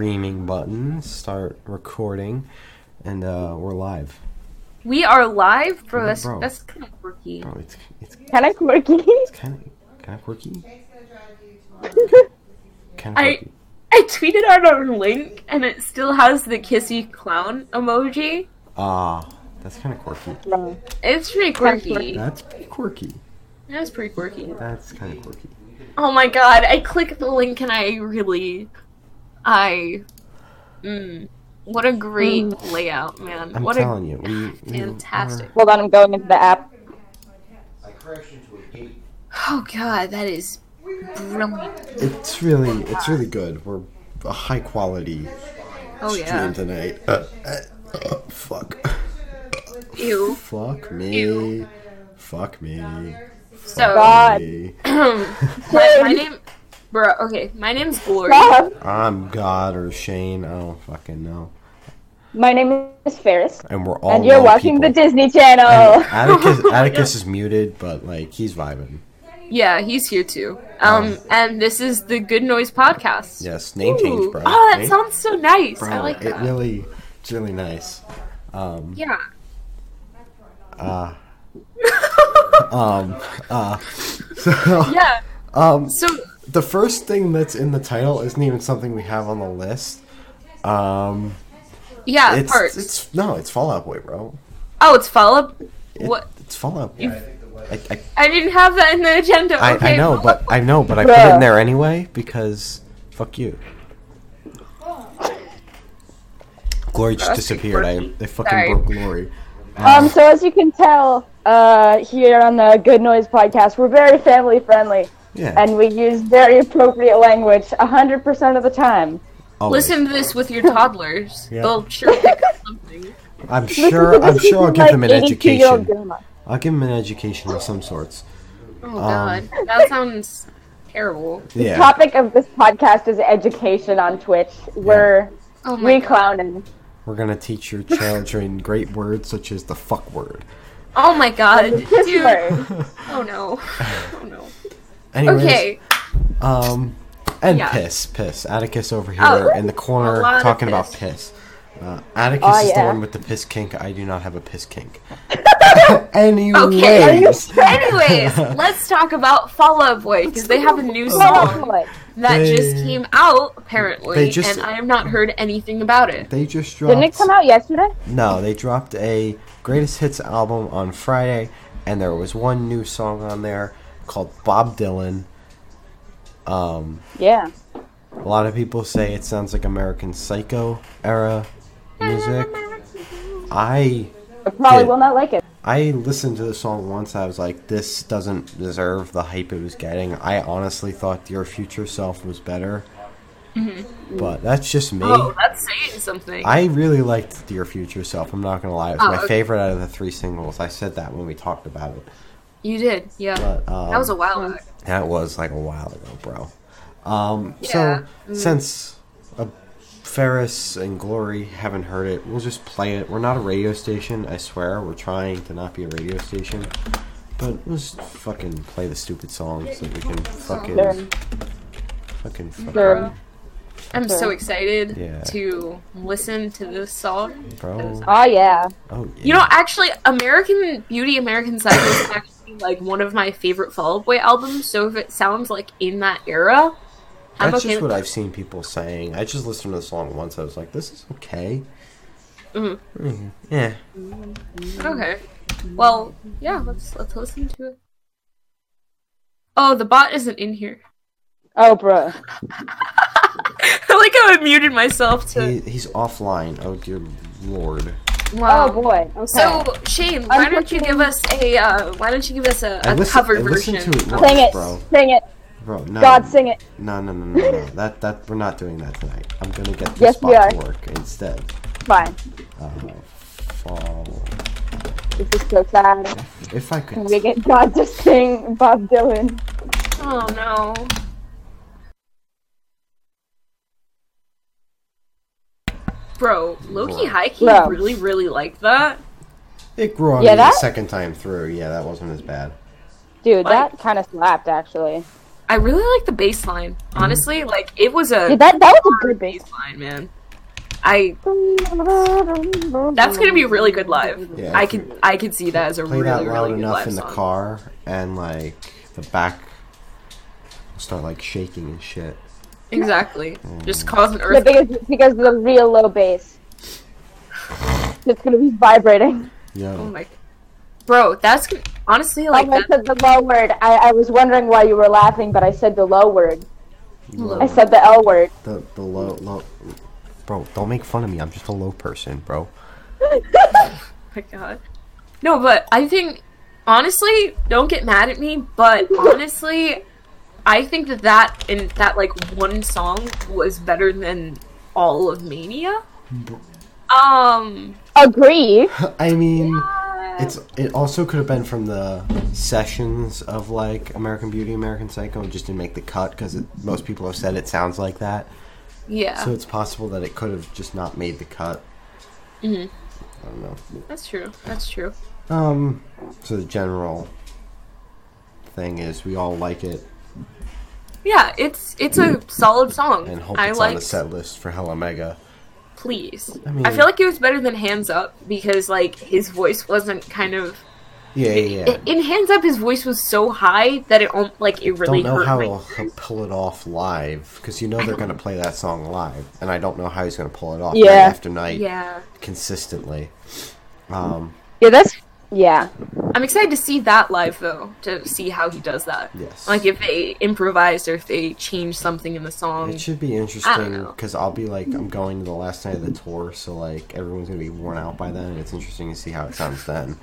streaming button, start recording, and uh, we're live. We are live, bro. That's Bro. that's kind of quirky. Bro, it's it's Kind of quirky. it's kind of kind of quirky. Kind of I quirky. I tweeted out our link, and it still has the kissy clown emoji. Ah, that's kind of quirky. It's pretty quirky. That's pretty quirky. That's pretty quirky. That's kind of quirky. Oh my god! I clicked the link, and I really, I, mm, what a great layout, man! I'm what telling a you, we, we fantastic. Hold on, I'm going into the app. I crashed into a gate. Oh god, that is brilliant. It's really, it's really good. We're a high quality Oh stream yeah. tonight. Uh, uh, uh, fuck. Ew. Fuck me. Fuck me. So, God. me. my, my name, bro. Okay, my name's Glory. Stop. I'm God or Shane. I don't fucking know. My name is Ferris, And we're all and you're low watching the. Disney Channel. Atticus, Atticus is muted, but like he's vibing. Yeah, he's here too. Um, and this is the Good Noise podcast. Yes, name change, bro. Oh, that Name- sounds so nice. bro, I like that. it really, it's really nice. Um, Yeah. uh, um, uh, so, Yeah. um, So the first thing that's in the title isn't even something we have on the list. Um, yeah, it's, parts. it's no, it's Fall Out Boy, bro. oh, it's follow up. It- What? It's Fall Out Boy. I, I, I didn't have that in the agenda. I, Okay, I know, Fall but I know, but I put it in there anyway because fuck you. Glory just disappeared. I quirky. they fucking Sorry. broke Glory. Um, so as you can tell, uh, here on the Good Noise podcast, we're very family friendly, Yeah. and we use very appropriate language 100% of the time. always. listen to this with your toddlers. Yeah. They'll sure pick up something. I'm sure. I'm sure I'll with, give them an education. I'll give them an education of some sorts. Oh god, um, that sounds terrible. Yeah. Topic of this podcast is education on Twitch. We're Oh my we clowning. We're gonna teach your children great words such as the fuck word. Oh my god, dude. Oh no. Oh no. Anyways, Okay. Um, and Yeah. piss, piss. Atticus over here Oh, in the corner a lot of talking about piss. piss. Uh, Atticus Oh, is the one with the piss kink. I do not have a piss kink. Anyways, Okay. Anyways, let's talk about Fall Out Boy because they have a new song boy. that They- just came out apparently, They just- and I have not heard anything about it. they just dropped. Didn't it come out yesterday? No, they dropped a greatest hits album on Friday, and there was one new song on there called Bob Dylan. Um, Yeah. a lot of people say it sounds like American Psycho era music. I I probably Did- will not like it. I listened to the song once. I was like, this doesn't deserve the hype it was getting. I honestly thought Your Future Self was better. But that's just me. Oh, that's saying something. I really liked Dear Future Self. I'm not gonna lie, it was Oh, my okay. favorite out of the three singles. I said that when we talked about it. You did, yeah. But um, that was a while ago. that was like a while ago, bro. Um, Yeah. So since uh, Ferris and Glory haven't heard it, we'll just play it. We're not a radio station, I swear. We're trying to not be a radio station, but we'll just fucking play the stupid song so we can fucking Sure. fucking fucking Sure. I'm so excited Yeah. to listen to this song. bro. Oh yeah. Oh yeah. You know, actually, American Beauty, American Psycho is actually like one of my favorite Fall Out Boy albums. So if it sounds like in that era, I'm That's okay just with what I've seen people saying. I just listened to the song once. I was like, this is okay. Mhm. Mm, Yeah. Okay. Well, yeah, let's let's listen to it. Oh, the bot isn't in here. Oh, bruh. I like how I muted myself to. He, he's offline. Oh dear lord. Wow. Oh boy. Okay. So Shane, why don't you give us a uh, why don't you give us a, I a listen- cover I version? to it once. sing it. bro. Sing it. Bro, no. God, sing it. No, no, no, no, no. that that we're not doing that tonight. I'm gonna get this Yes, we spot to work instead. Fine. Uh, fall. This is so sad. If I could Can could. we get God to sing Bob Dylan? Oh no. Bro, Loki Bro. Heike Bro. really, really liked that. It grew on Yeah, me the that- second time through. Yeah, that wasn't as bad. Dude, Like- that kind of slapped actually. I really like the bass line. Honestly, mm-hmm. like it was a Yeah, that that was a good bass. bass line, man. I that's gonna be really good live. Yeah. I can I can see that as a Play really that loud good enough live in the song. car, and like the back start like shaking and shit. Exactly. Mm. Just cause an Yeah, because because of the real low bass. It's gonna be vibrating. Yo, Oh my. Bro, that's honestly Like like I said the low word. I, I was wondering why you were laughing, but I said the low word. low- I said the L word. the the low low. Bro, don't make fun of me. I'm just a low person, bro. my god. No, but I think honestly, don't get mad at me, but honestly, I think that that in that like one song was better than all of Mania. Um, Agree. I mean, it's it also could have been from the sessions of like American Beauty, American Psycho, just didn't make the cut because most people have said it sounds like that. yeah, So it's possible that it could have just not made the cut. Mhm. I don't know. that's true. That's true. Um, so the general thing is we all like it Yeah, it's it's a solid song. and hope I it's on the like. set list for Hella Mega. Please, I I, mean- feel like it was better than Hands Up because like his voice wasn't kind of Yeah, yeah, yeah. in Hands Up. His voice was so high that it al- like it really don't know hurt how my he'll, he'll pull it off live because you know they're gonna play that song live, and I don't know how he's gonna pull it off night Yeah. after night Yeah, consistently. Um, Yeah, that's yeah. I'm excited to see that live though to see how he does that. yes, Like if they improvise or if they change something in the song. it should be interesting because I'll be like I'm going to the last night of the tour, so like everyone's gonna be worn out by then, and it's interesting to see how it sounds then.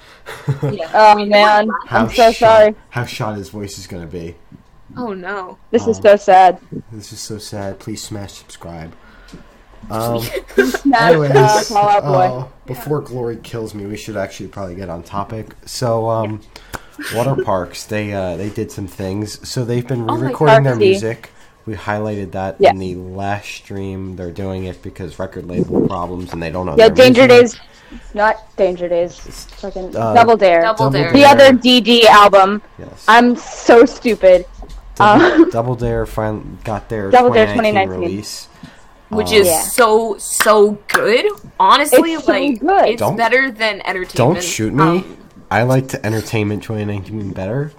Yeah. Oh man, How I'm so shot, sorry. How shot his voice is gonna be. Oh no. This is Um, so sad. This is so sad. Please smash subscribe. Um, anyways, uh, Fall Out Boy. before Glory kills me, we should actually probably get on topic. So, um, Waterparks, they uh, they did some things. So they've been Oh re-recording their music. We highlighted that Yeah. in the last stream. They're doing it because record label problems, and they don't know. Yeah, their Danger music. Days. Not Danger Days. Fucking Uh, Double Dare. Double Double Dare. the other DD album. Yes. I'm so stupid. Double, um, Double Dare finally got their Double Dare 2019, 2019. release. Which Um, is Yeah. so so good. Honestly, It's so like good. it's Don't- better than entertainment. Don't shoot me. Um, I liked Entertainment 2019 better,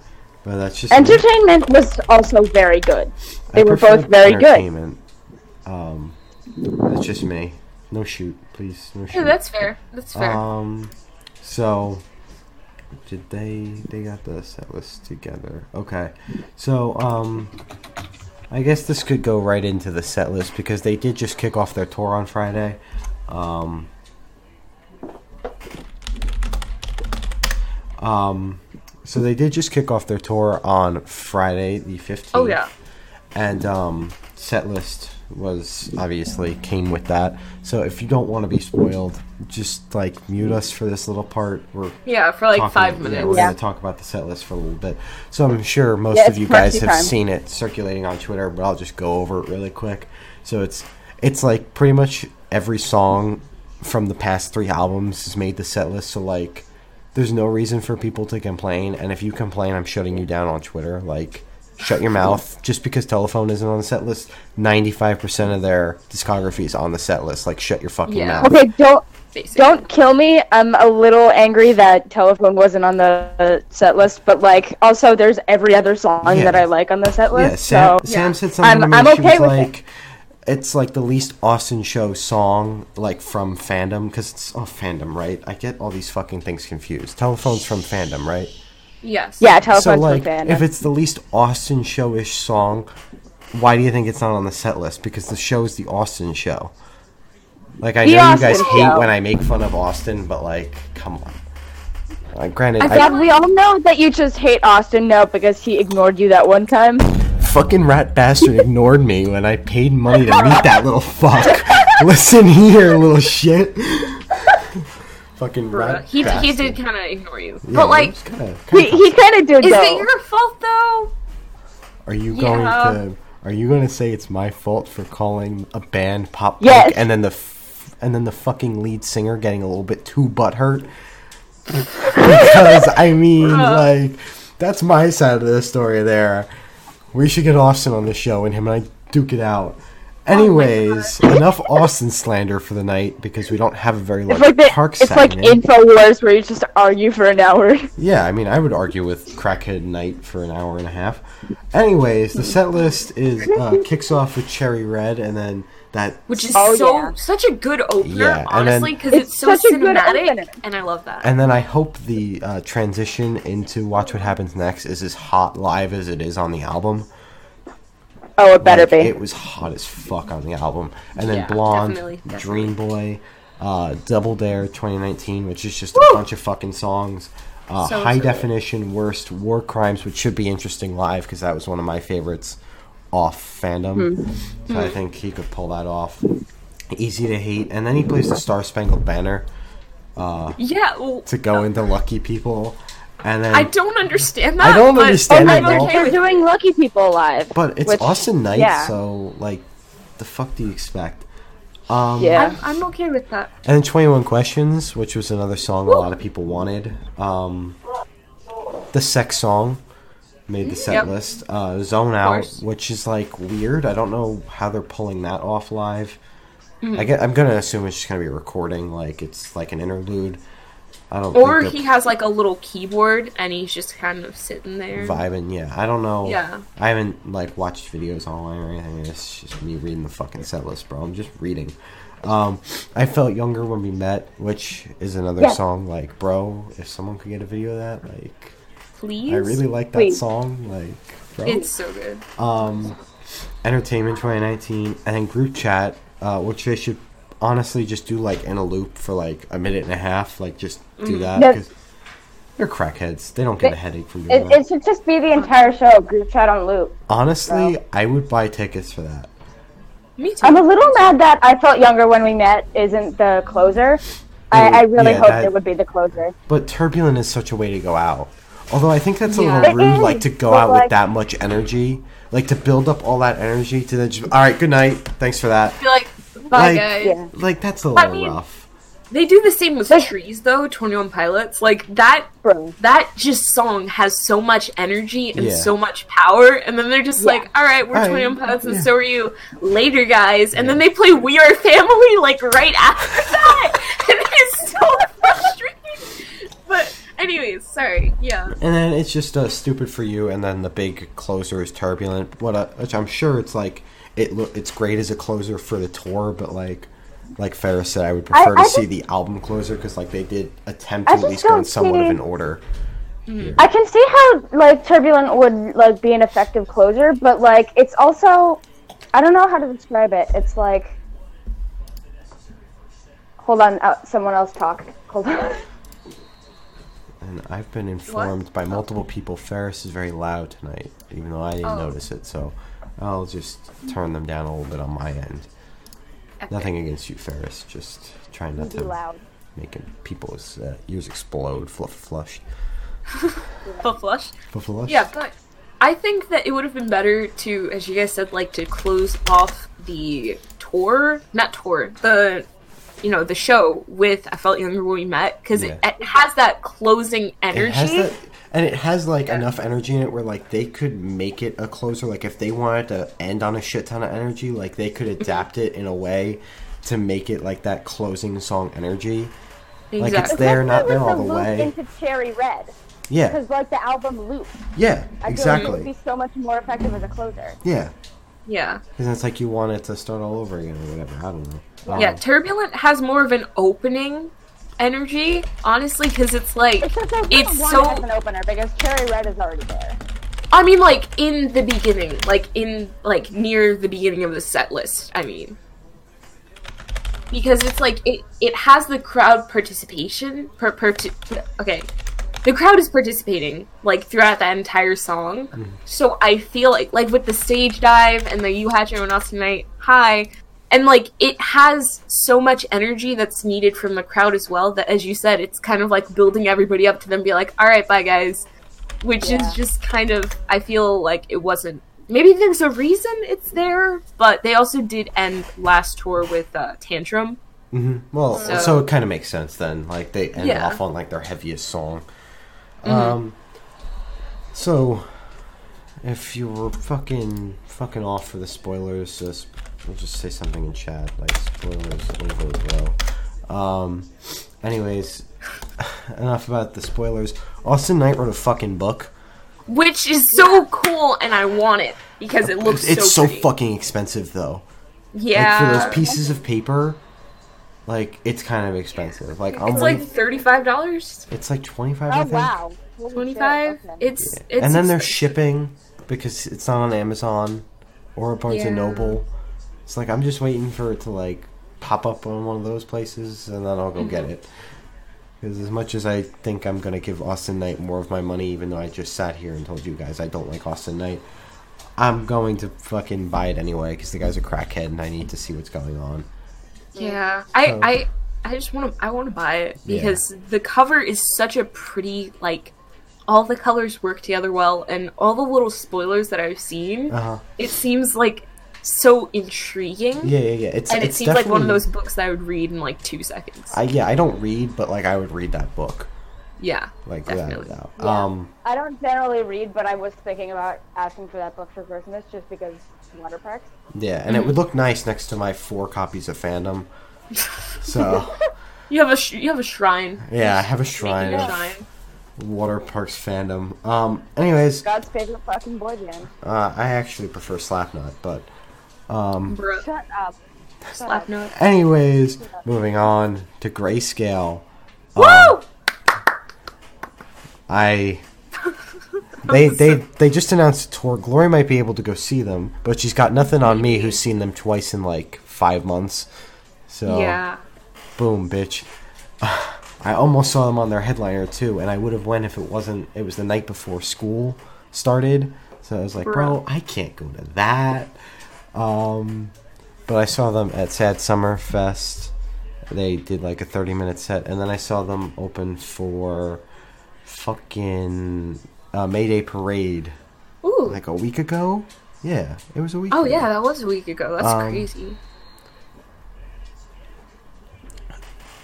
but that's just me. Entertainment was also very good. They I were both very good. entertainment. Um, that's just me. No shoot, please. No shoot. yeah, shoot. that's fair. That's fair. Um, so did they? They got the set list together. Okay, so um, I guess this could go right into the set list because they did just kick off their tour on Friday. Um. Um, so they did just kick off their tour on Friday the 15th oh yeah. and um, set list was obviously came with that. So if you don't want to be spoiled, just like mute us for this little part. We're Yeah, for like talking- five Yeah, minutes. we're Yeah. going to talk about the set list for a little bit. So I'm sure most Yeah, of you guys have time. seen it circulating on Twitter, but I'll just go over it really quick. So it's it's like pretty much every song from the past three albums has made the set list. So like, there's no reason for people to complain, and if you complain, I'm shutting you down on Twitter. Like, shut your mouth. Just because Telephone isn't on the set list, 95% of their discography is on the set list. Like, shut your fucking Yeah. mouth. Okay, don't Basically. don't kill me. I'm a little angry that Telephone wasn't on the set list, but like also there's every other song Yeah. that I like on the set Yeah, list. Sam, so Sam Yeah. said something I'm- to me. I'm she okay was with it. like, it's like the least Awsten show song, like from fandom, because it's oh fandom, right? I get all these fucking things confused. Telephone's from fandom, right? Yes. yeah, so Telephone's like, my fan. if it's the least Awsten show-ish song, why do you think it's not on the set list? Because the show is the Awsten show. Like I The know you guys hate show. when I make fun of Awsten, but like, come on. Like, granted, I I, we all know that you just hate Awsten now because he ignored you that one time. fucking rat bastard ignored me when I paid money to meet that little fuck. Listen here, little shit. Fucking Bruh. rat He, he did kind of ignore you. Yeah, but like, kinda- He, kinda he kind of did is though. it your fault though? Are you going Yeah. to? Are you going to say it's my fault for calling a band pop punk Yes. and then the f- and then the fucking lead singer getting a little bit too butthurt? because I mean, like, that's my side of the story there. We should get Awsten on the show and him and I duke it out. Oh Anyways, enough Awsten slander for the night because we don't have a very large It's like the, park it's like. Infowars where you just argue for an hour. Yeah, I mean, I would argue with Crackhead Knight for an hour and a half. Anyways, the set list is uh, kicks off with Cherry Red, and then that Which is Oh, so yeah. such a good opener, Yeah, and honestly, because It's it's, so such a good cinematic, and I love that. And then I hope the uh, transition into Watch What Happens Next is as hot live as it is on the album. Oh, it better Like, be. It was hot as fuck on the album. And then Yeah, Blonde, definitely, definitely. Dream Boy, uh, Double Dare 2019, which is just a bunch of fucking songs. Uh, So, High so good. Definition, Worst, War Crimes, which should be interesting live because that was one of my favorites off fandom. Hmm. So I think he could pull that off. Easy to Hate. And then he plays the Star Spangled Banner uh, yeah, well, to go into Lucky People. And then I don't understand that. I don't but understand I'm it okay They're doing Lucky People live. But it's which- Awsten Knight, yeah. so like, the fuck do you expect? Um, Yeah. I'm, I'm okay with that. And then Twenty One Questions, which was another song a lot of people wanted. Um, the sex song made the set Yep. list. Uh, Zone Out, which is like weird. I don't know how they're pulling that off live. Mm-hmm. I get. I'm gonna assume it's just gonna be a recording, like it's like an interlude. I don't. Or think he has like a little keyboard, and he's just kind of sitting there. vibing. Yeah, I don't know. Yeah. I haven't like watched videos online or anything. It's just me reading the fucking set list, bro. I'm just reading. Um, I felt younger when we met, which is another Yeah. song. Like, bro, if someone could get a video of that, like, Please. I really like that Please. song. Like, bro. It's so good. um, Entertainment 2019, and then group chat, uh, which they should honestly just do like in a loop for like a minute and a half. Like, just do mm. that Yeah. because they're crackheads. They don't get a headache from doing It, that. it should just be the entire show, group chat on loop. Honestly, I would buy tickets for that. Me too. I'm a little mad that I felt younger when we met isn't the closer. I, oh, I really Yeah, hoped that- it would be the closer. But turbulent is such a way to go out. Although I think that's a Yeah. little rude, is, like to go but, out with that much energy, like to build up all that energy to then just all right, good night, thanks for that. Be like, bye Like- guys. Yeah. Like that's a little mean- rough. They do the same with trees though. Twenty One Pilots, like that. Bro. That just song has so much energy and Yeah. so much power, and then they're just Yeah. like, "All right, we're All right, Twenty One Pilots, and yeah. so are you, later, guys." And then they play "We Are Family" like right after that, and it's so frustrating. But anyways, sorry. Yeah. And then it's just uh, stupid for you, and then the big closer is turbulent. What, a, which I'm sure it's like it. Lo- it's great as a closer for the tour, but like, like Ferris said, I would prefer I to see just- the album closer because like they did attempt to at least go in don't somewhat of an order. I can see how like turbulent would like be an effective closer, but like it's also I don't know how to describe it. It's like hold on, uh, someone else talk. Hold on. And I've been informed by multiple people Ferris is very loud tonight, even though I didn't Oh. notice it. So I'll just turn them down a little bit on my end. Nothing against you, Ferris. Just trying not to loud. making people's uh, ears explode. Fluff, flush, Fluff, flush. Fluff, flush. Yeah, but I think that it would have been better to, as you guys said, like to close off the tour, not tour, the you know the show with "I Felt Younger When We Met" because Yeah. it, it has that closing energy. It has that, and it has like enough energy in it where like they could make it a closer. Like if they wanted to end on a shit ton of energy, like they could Mm-hmm. adapt it in a way to make it like that closing song energy. Like, it's there, not there all the loop way. Into Cherry Red, Yeah, because like the album loop, yeah, I feel like it would be so much more effective as a closer. Yeah, yeah, because it's like you want it to start all over again or whatever. I don't know. yeah. Um, Turbulent has more of an opening energy, honestly, because it's like It's just so It's one so- as an opener because Cherry Red is already there. I mean, like in the beginning, like in like near the beginning of the set list. I mean, because it's like it it has the crowd participation. Per, per okay, the crowd is participating like throughout that entire song. Mm. So I feel like like with the stage dive and the you had your own awesome night hi. And like it has so much energy that's needed from the crowd as well that as you said, it's kind of like building everybody up to then be like, Alright, bye guys which Yeah. is just kind of I feel like it wasn't maybe there's a reason it's there, but they also did end last tour with uh, Tantrum. mhm. Well, so, So- it kind of makes sense then. Like they end Yeah. off on like their heaviest song. Mm-hmm. Um. So, if you were fucking fucking off for the spoilers, just we'll just say something in chat like spoilers over, bro. Um. Anyways, enough about the spoilers. Awsten Knight wrote a fucking book. Which is so cool, and I want it because it looks so It's so so fucking expensive though. Yeah. Like for those pieces of paper, like it's kind of expensive. Like I'm it's like thirty-five dollars, it's like twenty five. I Oh think. wow. Twenty-five. okay. It's it's and then there's expensive. shipping because it's not on Amazon or Barnes Yeah. and Noble. It's like I'm just waiting for it to like pop up on one of those places, and then I'll go get Mm-hmm. it. Because as much as I think I'm gonna give Awsten Knight more of my money, even though I just sat here and told you guys I don't like Awsten Knight, I'm going to fucking buy it anyway because the guy's a crackhead and I need to see what's going on. Yeah, I, So- I, I just want to, I want to buy it Yeah. because the cover is such a pretty, like, all the colors work together well, and all the little spoilers that I've seen, Uh huh. it seems like so intriguing, Yeah, yeah, yeah. It's and it seems like one of those books that I would read in like two seconds. I yeah, I don't read, but like I would read that book, yeah, like without a definitely. doubt. Yeah. Um, I don't generally read, but I was thinking about asking for that book for Christmas just because Waterparks. yeah, and it would look nice next to my four copies of Fandom. So You have a, sh- you have a shrine. yeah, I have a shrine of shrine. Waterparks Fandom. Um, anyways, God's favorite fucking boy band. uh, I actually prefer Slapnut, but um, Bruh. Shut up. Slap note. anyways, moving on to Grayscale. Um, Woo! I they they they just announced a tour. Glory might be able to go see them, but she's got nothing on me, who's seen them twice in like five months. So Yeah. boom, bitch. I almost saw them on their headliner too, and I would have went if it wasn't. It was the night before school started, so I was like, bro, I can't go to that. Um, but I saw them at Sad Summer Fest. They did like a thirty minute set, and then I saw them open for fucking uh, Mayday Parade Ooh. like a week ago. Yeah, it was a week. Ago. Oh ago. yeah, that was a week ago. That's Um, crazy.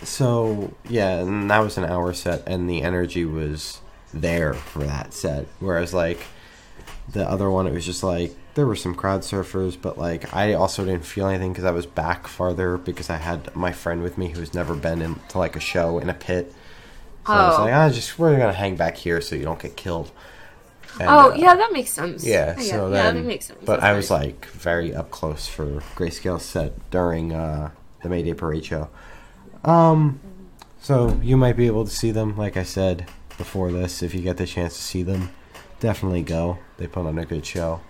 So yeah, and that was an hour set, and the energy was there for that set. Whereas like the other one, it was just like there were some crowd surfers, but like I also didn't feel anything because I was back farther because I had my friend with me who's never been into like a show in a pit. So I was Oh. like, ah, just we're gonna hang back here so you don't get killed. And, oh uh, yeah, that makes sense. yeah, I so yeah, then, that makes sense. but That's I was like very up close for Grayscale set during uh, the Mayday Parade show. Um, so you might be able to see them, like I said before this, if you get the chance to see them, definitely go. They put on a good show.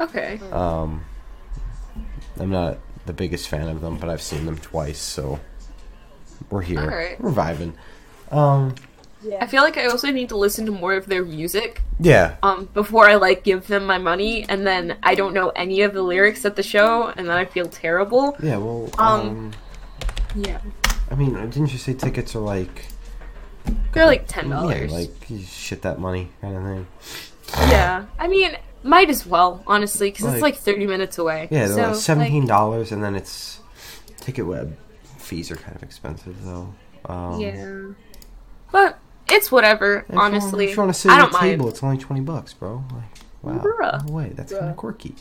Okay. Um, I'm not the biggest fan of them, but I've seen them twice, so we're here. Alright. We're vibing. Um, yeah. I feel like I also need to listen to more of their music yeah, um before I like give them my money and then I don't know any of the lyrics at the show and then I feel terrible. yeah. Well, Um, um, Yeah. I mean, didn't you say tickets are like? They're like ten dollars. Yeah, like shit that money kind of thing. yeah. I mean, might as well, honestly, because Like- it's like thirty minutes away. Yeah, they're so, like seventeen dollars, and then it's ticket web fees are kind of expensive though. Um, yeah. But it's whatever, if you honestly. if you want to sit at a table, mind. it's only twenty bucks, bro. Like, wow, Bruh. no way, that's kind of quirky.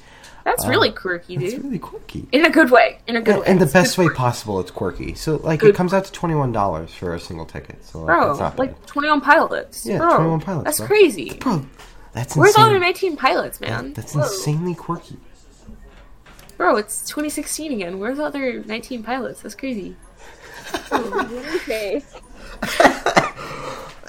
That's uh, really quirky, That's dude. really quirky. In a good way. In a good And, way. and the It's best way quirky. possible, it's quirky. So like, Good it comes out to twenty one dollars for a single ticket. So like, Bro, that's not bad. like 21 pilots. Yeah, bro, 21 Pilots, That's bro. crazy. bro, that's Where's all the insane. 19 pilots, man? That's Whoa. insanely quirky. Bro, it's 2016 again. Where's the other 19 pilots? That's crazy. Okay.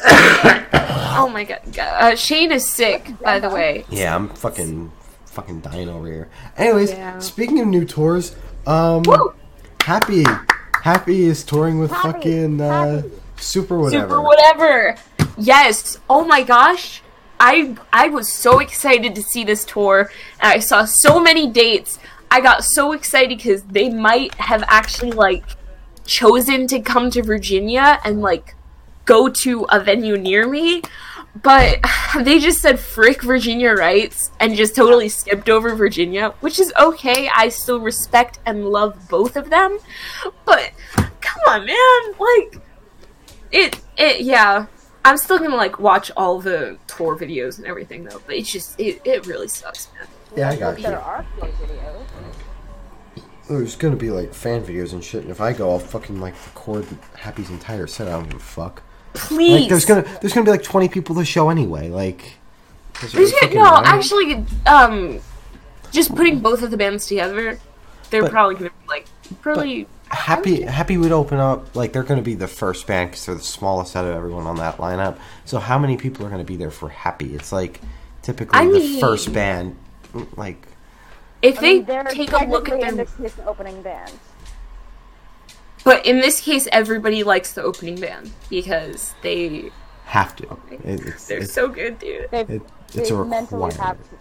Oh my god. Uh, Shane is sick, by the way. Yeah, I'm fucking fucking dying over here. Anyways, Yeah. speaking of new tours, um Woo! Happy Happy is touring with Happy, fucking uh Happy. Super whatever. Super whatever. Yes. Oh my gosh. I I was so excited to see this tour, and I saw so many dates. I got so excited because they might have actually like chosen to come to Virginia and like go to a venue near me, but they just said frick Virginia rights and just totally skipped over Virginia, which is okay. I still respect and love both of them, but come on, man, like it it yeah I'm still gonna like watch all the tour videos and everything though. But it's just it, it really sucks, man. Yeah, I got you. There are four videos. There's gonna be like fan videos and shit, and if I go, I'll fucking like record Happy's entire set. I don't give a fuck. Please. Like, there's gonna there's gonna be like 20 people to show anyway. Like, There's really gonna- no, matter? actually, um, just putting both of the bands together, they're But- probably gonna be like really. Happy Happy would open up like they're gonna be the first band because they're the smallest out of everyone on that lineup. So how many people are gonna be there for Happy? It's like typically I the mean- first band. Like, If I they mean, they're take a look at their, this the opening band. but in this case, everybody likes the opening band because they have to. It, it's they're it's, so good, dude. It, it's a they mentally requirement. have to.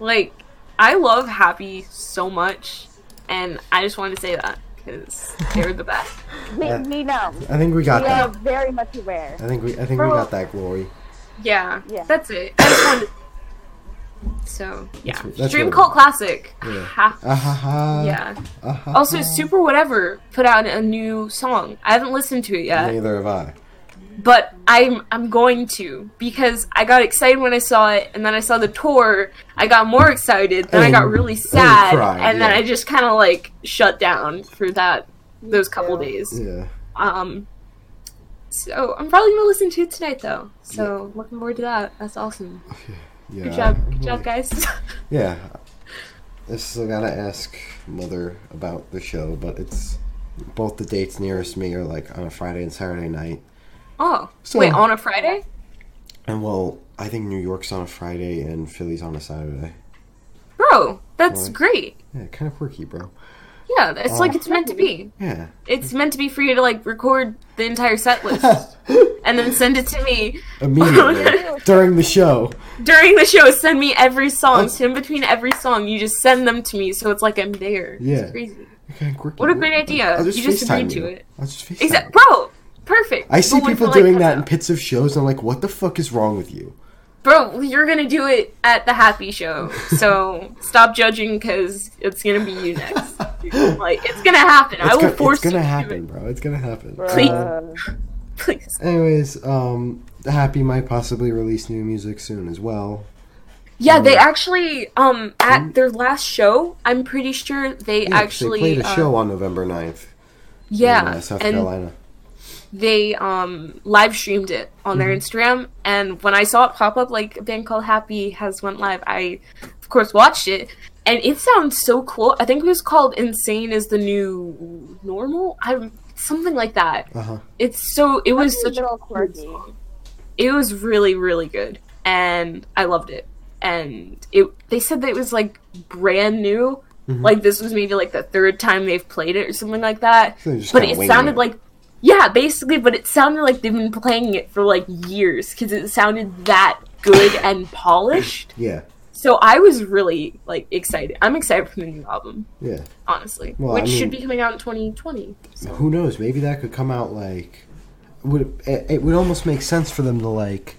Like, I love Happy so much, and I just wanted to say that because they're the best. We, Yeah. we know. I think we got that We are very much aware. I think we I think we got that glory. Yeah, Yeah. that's it. I just wanted. So yeah, That's- that's Stream what- Cult Classic. Yeah. Ha- ha ha. yeah. Ah, ha, Also. Super Whatever put out a new song. I haven't listened to it yet, Neither have I. but I'm I'm going to because I got excited when I saw it, and then I saw the tour. I got more excited, then I got And- really and sad, cried, and then. I just kind of like shut down for that those couple too. days. Yeah. Um. So I'm probably gonna listen to it tonight, though. So looking forward to that. That's awesome. Yeah. Good job, good job, guys. Yeah. I still gotta ask mother about the show, but it's both the dates nearest me are like on a Friday and Saturday night. Oh, So- wait, on a Friday? And well, I think New York's on a Friday and Philly's on a Saturday. Bro, that's great. Yeah, kind of quirky, bro. Yeah, it's Oh. like it's meant to be. Yeah. It's meant to be for you to like record the entire set list and then send it to me Immediately during the show. during the show. Send me every song. That's- So in between every song, you just send them to me, so it's like I'm there. Yeah. It's crazy. Kind of quirky. What a great idea. You just FaceTime agreed to it. I'll just FaceTime you. bro. Perfect. I see But people doing that in pits of shows, and I'm like, what the fuck is wrong with you? Bro, you're gonna do it at the happy show. So stop judging because it's gonna be you next. like it's gonna happen. I It's will gonna, force it's gonna you to happen, do bro. It's gonna happen. Please. Uh, Please. anyways, um, Happy might possibly release new music soon as well. Yeah, they actually um at their last show, I'm pretty sure they Yeah, actually they played a uh, show on November 9th in Yeah, uh, South and Carolina. They um live streamed it on their Instagram and when I saw it pop up like a band called Happy has went live, I of course watched it and it sounds so cool. I think it was called Insane is the New Normal. I something like that. Uh huh. It's so it was That's a such a little good quirky. song. It was really really good and I loved it. And it they said that it was like brand new. Mm-hmm. Like this was maybe like the third time they've played it or something like that. So but it sounded it. like yeah, basically, but it sounded like they've been playing it for like years because it sounded that good and polished. Yeah, So I was really like excited. I'm excited for the new album, yeah. honestly, Well, I which should be coming out in 2020. Who knows? Maybe that could come out like. Would it, it would almost make sense for them to like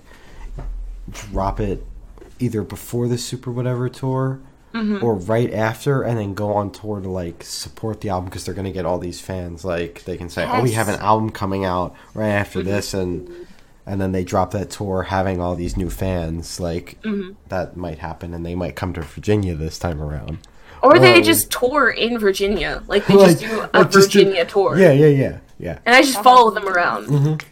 drop it either before the Super Whatever tour Mm-hmm. or right after, and then go on tour to like support the album because they're gonna get all these fans. Like they can say, "Oh, we have an album coming out right after Mm-hmm. this," and and then they drop that tour having all these new fans. Like Mm-hmm. that might happen, and they might come to Virginia this time around. Or they just tour in Virginia, like they Like- just do a like just do- Virginia tour, Yeah, yeah, yeah, yeah. and I just follow them around.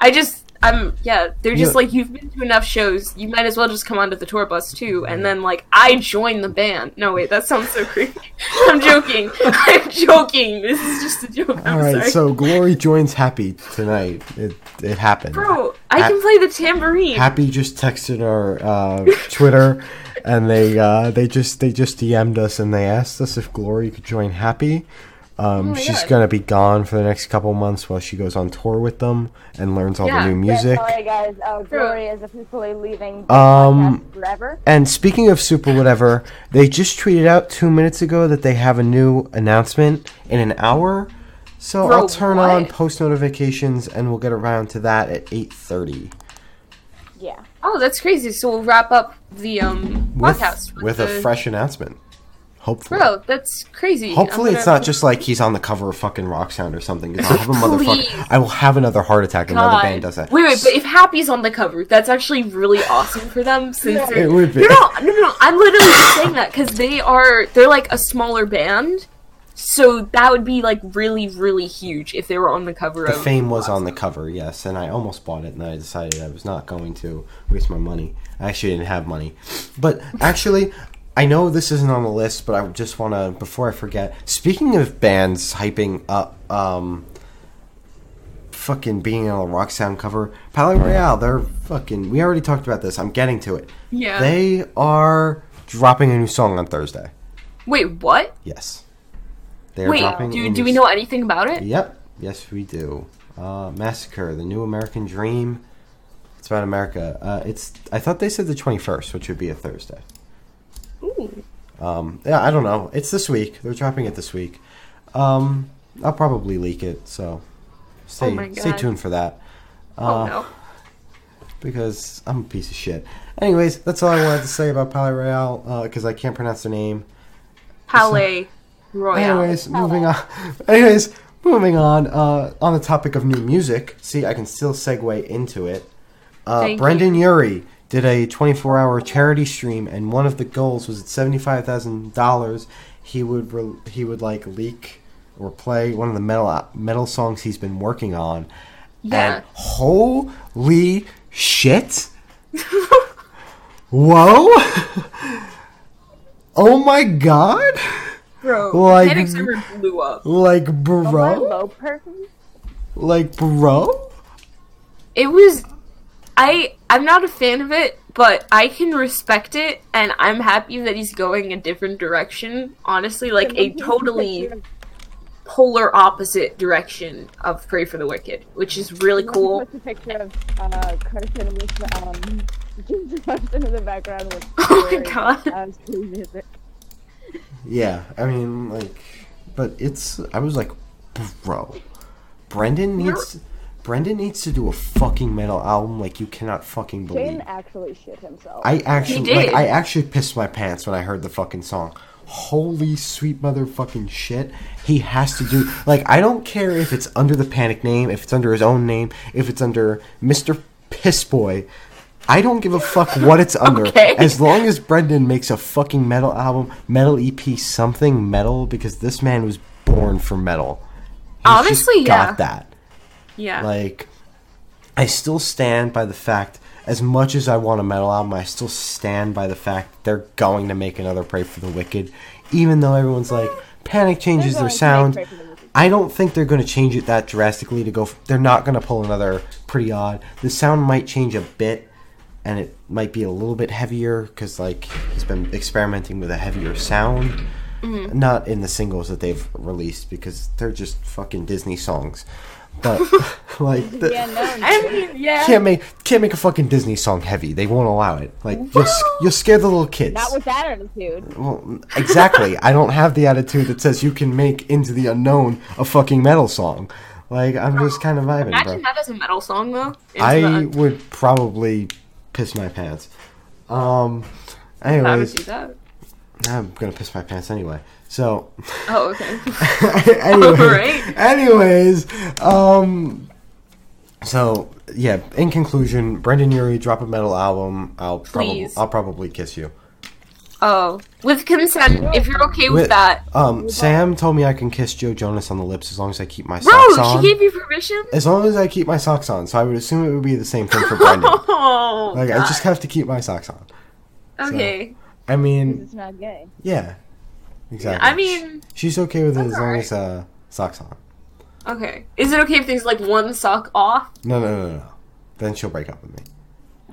I just. I'm yeah. They're just. Like you've been to enough shows. You might as well just come onto the tour bus too. And then like I join the band. No wait, that sounds so creepy. I'm joking. I'm joking. This is just a joke. I'm All right, sorry. so Glory joins Happy tonight. It it happened. Bro, I Ha- can play the tambourine. Happy just texted our uh, Twitter, and they uh, they just they just DM'd us and they asked us if Glory could join Happy. Um, Oh she's God. gonna be gone for the next couple months while she goes on tour with them and learns all Yeah. the new Yeah, music. sorry guys, uh, Glory is officially leaving the Um, forever. And speaking of Super Whatever, they just tweeted out two minutes ago that they have a new announcement in an hour. So Bro, I'll turn on post notifications and we'll get around to that at eight thirty. Yeah. Oh, that's crazy. So we'll wrap up the um with, podcast with a the- fresh announcement. Hopefully. Bro, that's crazy. Hopefully it's not just like he's on the cover of fucking Rock Sound or something. I'll have a motherfucker. I will have another heart attack. if Another band does that. Wait, wait, but if Happy's on the cover, that's actually really awesome for them. Since they're- It would be. No, no, no, no. I'm literally just saying that because they are they're like a smaller band, so that would be like really, really huge if they were on the cover The fame was on the cover, yes, and I almost bought it, and I decided I was not going to waste my money. I actually didn't have money, but actually, I know this isn't on the list, but I just want to before I forget. Speaking of bands hyping up, um, fucking being on a rock sound cover, Palaye Royale, they're fucking. We already talked about this. I'm getting to it. Yeah. They are dropping a new song on Thursday. Wait, what? Yes, they are Wait, dropping. do do we know anything about it? Yep. Yes, we do. Uh, Massacre, the new American Dream. It's about America. Uh, it's. I thought they said the twenty first, which would be a Thursday. Ooh. Um, yeah, I don't know. It's this week. They're dropping it this week. Um, I'll probably leak it, so stay Oh stay tuned for that. Oh Uh, no. Because I'm a piece of shit. Anyways, that's all I wanted to say about Palaye Royale because I can't pronounce their name. Palaye Royale. Anyways, moving on. Anyways, moving on. Uh, on the topic of new music, see, I can still segue into it. Uh, Brendon Urie did a 24-hour charity stream, and one of the goals was at seventy-five thousand dollars. He would re- he would like leak or play one of the metal uh, metal songs he's been working on. Yeah. And holy shit! Whoa! oh my god! Bro, Like- Panic blew up. Like Am I a bro, oh, low person? like bro. It was I I'm not a fan of it, but I can respect it and I'm happy that he's going a different direction. Honestly, like a totally polar opposite direction of Pray for the Wicked, which is really cool. Post a picture of uh, Carson with um, James Rustin in the background with. Oh my God. absolute music. Yeah, I mean, like, but it's. I was like, bro, Brendon needs. Brendon needs to do a fucking metal album like you cannot fucking believe. Jaden actually shit himself. I actually, He like. I actually pissed my pants when I heard the fucking song. Holy sweet motherfucking shit! He has to do like I don't care if it's under the Panic name, if it's under his own name, if it's under Mister Pissboy. I don't give a fuck what it's under. Okay. As long as Brendon makes a fucking metal album, metal EP, something metal, because this man was born for metal. He's just Honestly, got yeah. that. Yeah. Like, I still stand by the fact, as much as I want a metal album, I still stand by the fact they're going to make another Pray for the Wicked, even though everyone's like, Panic changes their going to make sound. Pray for the Wicked. I don't think they're going to change it that drastically to go. F- they're not going to pull another Pretty Odd. The sound might change a bit, and it might be a little bit heavier because like he's been experimenting with a heavier sound. Mm-hmm. Not in the singles that they've released because they're just fucking Disney songs. But like, the, Yeah, no. I mean, yeah. can't make can't make a fucking Disney song heavy. They won't allow it. Like you'll you'll scare the little kids. Not with that attitude. Well, exactly. I don't have the attitude that says you can make into the unknown a fucking metal song. Like I'm just kind of vibing, Imagine bro. that as a metal song though. Into I the- would probably piss my pants. Um. Anyways, I would do that. I'm gonna piss my pants anyway. So. Oh, okay. anyways, Alright. anyways, um, so yeah. In conclusion, Brendon Urie drop a metal album. I'll probably I'll probably kiss you. Oh, with consent, if you're okay with With- that. Um, Sam told me I can kiss Joe Jonas on the lips as long as I keep my Bro, socks on. she gave you permission? as long as I keep my socks on, so I would assume it would be the same thing for Brendon. Oh, like I just have to keep my socks on. Okay. I mean, It's not gay. yeah, exactly. I mean, she's okay with it as long alright. as uh, socks on. okay. Is it okay if there's like one sock off? No, no, no, no, no. Then she'll break up with me.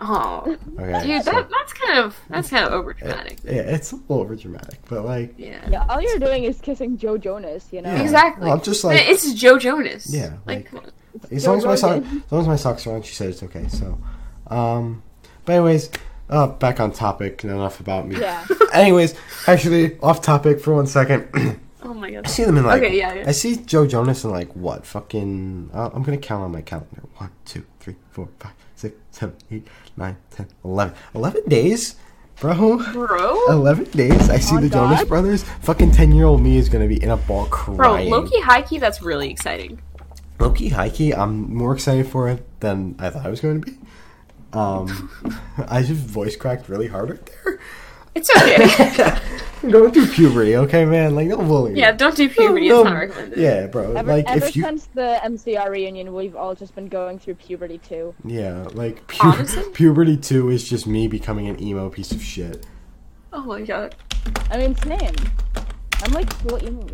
Oh, Okay. dude, so- that, that's kind of that's kind of over dramatic. yeah, it's a little over dramatic, but like, Yeah. Yeah, all you're doing is kissing Joe Jonas, you know? Yeah. Exactly. Well, I'm just like- it's Joe Jonas. Yeah, Like, like- as long as my so- as long as my socks are on, she said it's okay. So, um, but anyways, uh, back on topic. Enough about me. Yeah. Anyways, actually, off topic for one second. oh my god. I see them in like. Okay, yeah, yeah. I see Joe Jonas in like what? Fucking. Uh, I'm gonna count on my calendar. One, two, three, four, five, six, seven, eight, nine, ten, eleven. Eleven days. bro. Bro? 11 days. I see Oh, the Jonas Brothers. Fucking 10 year old me is gonna be in a ball crying. Bro. Loki high key, that's really exciting. Loki, high key, I'm more excited for it than I thought I was going to be. Um, I just voice cracked really hard right there. It's okay. I'm going through puberty, okay, man? Like, don't bully me. yeah, don't do puberty, No, it's not recommended. Yeah, bro. Ever, like, ever if you. since the MCR reunion, we've all just been going through puberty too. Yeah, like, pu- puberty 2 is just me becoming an emo piece of shit. Oh my god. I mean, same. I'm like full emo.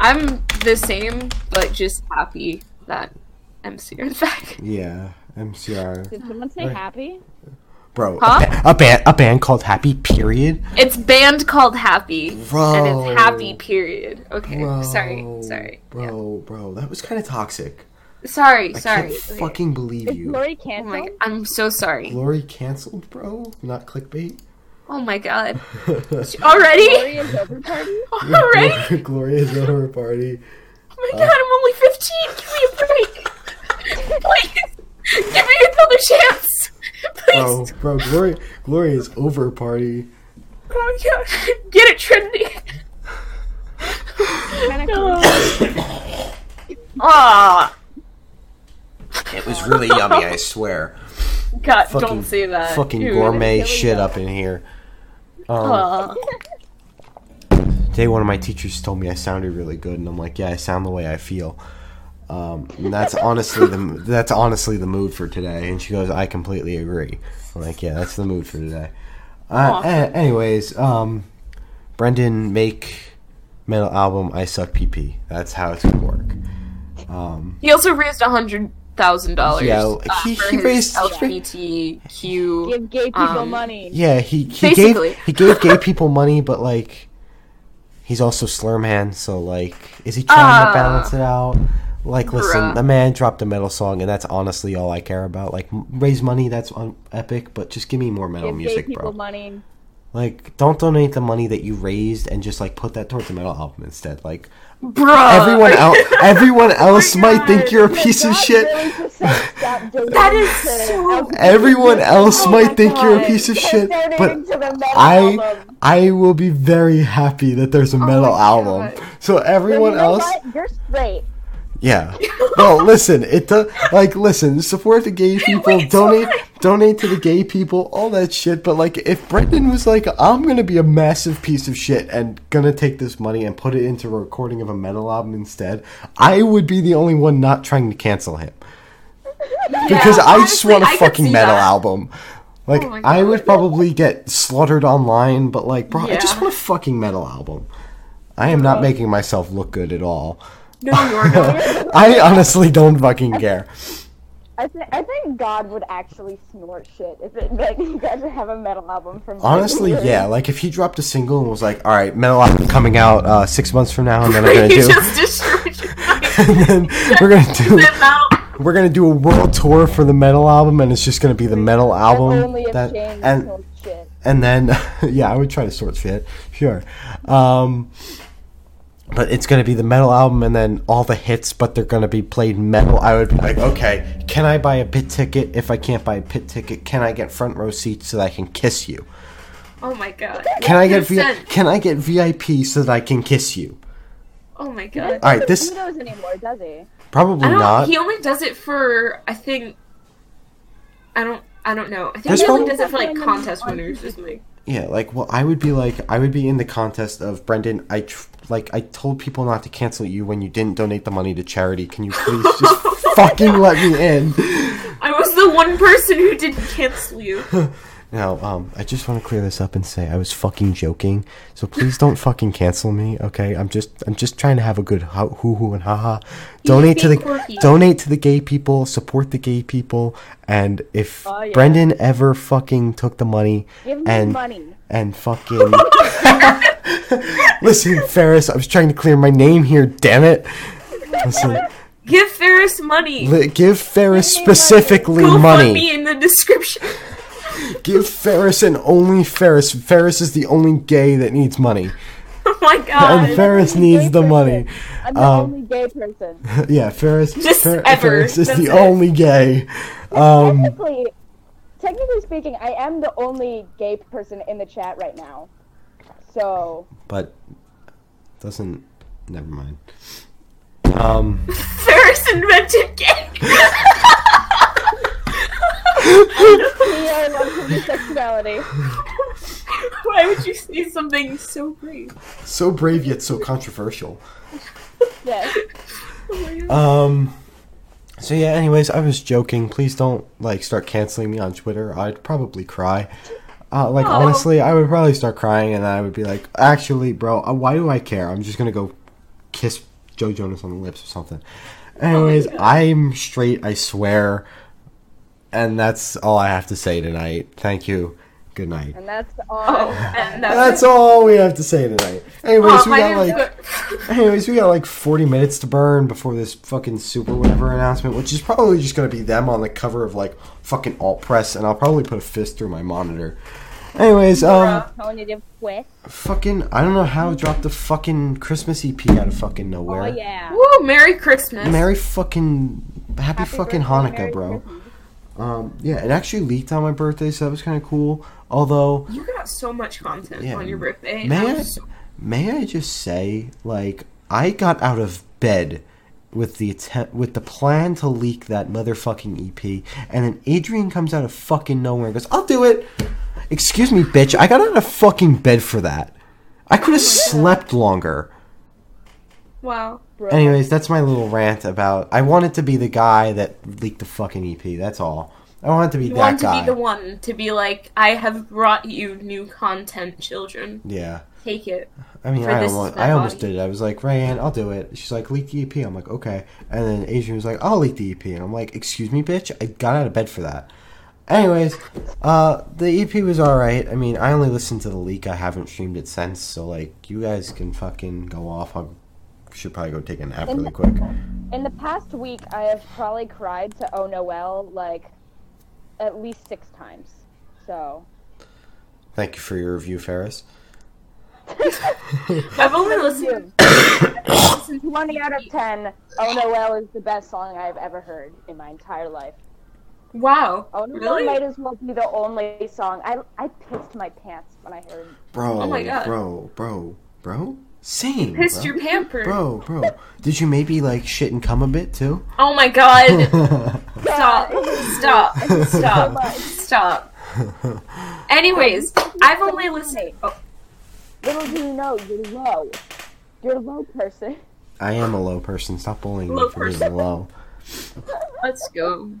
I'm the same, but just happy that MC is back. Yeah, MCR. Did someone say Right. happy? Bro, Huh? a, ba- a band a band called Happy Period. It's band called Happy. bro, And it's happy period. Okay. Bro, Sorry. Sorry. Yeah. Bro, bro, that was kind of toxic. Sorry, I sorry. can't Okay. fucking believe Is you. Glory Oh my. I'm so sorry. Glory canceled, bro. Not clickbait. Oh my god. Already? Already? Glory is over party? Already? Glory is over party. Oh my god, I'm only 15. Give me a break. Please. Give me another chance. Bro, Please. bro, Glory, Glory is over party. Oh my god. Get it trendy. Kinda Ah. It was really yummy, I swear. God, Fucking- don't say that. Fucking Dude. gourmet shit good. up in here. Um, Ah. Today, one of my teachers told me I sounded really good, and I'm like, yeah, I sound the way I feel. Um, and that's honestly the that's honestly the mood for today. And she goes, I completely agree. I'm like, yeah, that's the mood for today. Uh, Aw. a- anyways, um, Brendon make metal album I suck PP. That's how it's gonna work. Um, He also raised a hundred thousand dollars. Yeah, he- for he his raised- LGBTQ. Give gay people Um, money. yeah, he he Basically. gave he gave gay people money, but like he's also Slurman, so like, is he trying to Ah. balance it out? Like, listen, Bruh. the man dropped a metal song, and that's honestly all I care about. Like, raise money, that's un- epic, but just give me more metal Give music, people bro. money. Like, don't donate the money that you raised and just like put that towards the metal album instead. Like, Bruh. everyone else, oh everyone else might think you're a piece of shit. really just said stop donating That is to so- LGBT Everyone else Oh might my think you're a piece of shit, but to the metal I album. I will be very happy that there's a oh metal Oh album. God. So everyone You know else, what? You're straight. Yeah. Well, listen, it does. Like, listen, support the gay people, Wait, donate, sorry. donate to the gay people, all that shit. But like, if Brendon was like, I'm gonna be a massive piece of shit and gonna take this money and put it into a recording of a metal album instead, I would be the only one not trying to cancel him because Yeah, I just want a I fucking metal that. album. Like Oh I would probably get slaughtered online, but like, bro, I just want a fucking metal album. I am not making myself look good at all. No, you're not. I honestly don't fucking care. I think I think God would actually snort shit if it like you guys have a metal album from. Honestly, Britney. yeah. Like if he dropped a single and was like, "All right, metal album coming out uh, six months from now," and then we're gonna do, just destroyed your life. and then we're gonna do, we're gonna do a world tour for the metal album, and it's just gonna be the metal album Only that and and then yeah, I would try to sort shit, sure. Um, but it's gonna be the metal album, and then all the hits, but they're gonna be played metal. I would be like, okay, can I buy a pit ticket? If I can't buy a pit ticket, can I get front row seats so that I can kiss you? Oh my god. Can I get v- can I get VIP so that I can kiss you? Oh my god. All right, this doesn't do those anymore, does he? probably don't. He only does it for. I think. I don't. I don't know. I think There's he only does it for like contest winners or something. Yeah, like well, I would be like I would be in the contest of Brendon. I tr- like I told people not to cancel you when you didn't donate the money to charity. Can you please just fucking let me in? I was the one person who didn't cancel you. Now, um, I just want to clear this up and say I was fucking joking. So please don't fucking cancel me, okay? I'm just I'm just trying to have a good hoo hoo and haha. Donate to the quirky. donate to the gay people, support the gay people, and if Oh, yeah. Brendon ever fucking took the money Give and money. and fucking listen, Ferris, I was trying to clear my name here. Damn it! Listen, Give Ferris money. li- give Ferris Give me money. specifically Go money. fund me in the description. Give Ferris and only Ferris. Ferris is the only gay that needs money. Oh my And god. Ferris needs the person. money. I'm the Um, only gay person. Yeah, Ferris. Just Fer- ever. Ferris is That's the it. only gay. Um, Technically, technically speaking, I am the only gay person in the chat right now. So But doesn't. Never mind. Um. Ferris invented gay. I love homosexuality. Why would you say something so brave? So brave yet so controversial. Yes. Oh. Um. So yeah. Anyways, I was joking. Please don't like start canceling me on Twitter. I'd probably cry. Uh, like Oh. honestly, I would probably start crying, and I would be like, "Actually, bro, uh, why do I care? I'm just gonna go kiss Joe Jonas on the lips or something." Anyways, God. I'm straight. I swear, and that's all I have to say tonight. Thank you. Good night. And that's all. Oh, and that's, That's all we have to say tonight. Anyways, Oh, we got like. Anyways, we got like 40 minutes to burn before this fucking super whatever announcement, which is probably just gonna be them on the cover of like fucking alt press, and I'll probably put a fist through my monitor. Anyways, um, Telling you to quit. fucking, I don't know how it dropped the fucking Christmas EP out of fucking nowhere. Oh yeah. Woo! Merry Christmas. Merry fucking, happy, Happy fucking birthday, Hanukkah, Merry bro. Christmas. Um, yeah, it actually leaked on my birthday, so that was kind of cool. Although, You got so much content Yeah. on your birthday. May I'm I- so- May I just say, like, I got out of bed with the attempt, with the plan to leak that motherfucking EP, and then Adrian comes out of fucking nowhere and goes, "I'll do it." Excuse me, bitch. I got out of fucking bed for that. I could have slept longer. Wow. Bro. Anyways, that's my little rant about. I wanted to be the guy that leaked the fucking EP. That's all. I wanted to be You that want to guy. be the one to be like, I have brought you new content, children. yeah. Take it. I mean, I almost, I almost did it. I was like, Ryan, I'll do it. She's like, leak the EP. I'm like, okay. And then Adrian was like, I'll leak the EP. And I'm like, excuse me, bitch. I got out of bed for that. Anyways, uh, the EP was alright. I mean, I only listened to the leak. I haven't streamed it since. So, like, you guys can fucking go off. I should probably go take a nap really quick. In the past week, I have probably cried to Oh Noel like at least six times. So. Thank you for your review, Ferris. I've only listened. Since 20 out of 10, Oh Noel is the best song I've ever heard in my entire life. Wow. Oh Noel really? might as well be the only song. I, I pissed my pants when I heard Bro, Oh my God. bro, bro, bro. Sing. Pissed bro. your pamper. Bro, bro. Did you maybe, like, shit and come a bit, too? Oh my god. God, Stop. Stop. Stop. Stop. Anyways, I've only listened. Oh, Little do you know, you're low. You're a low person. I am a low person. Stop bullying Low me for being low. let's go.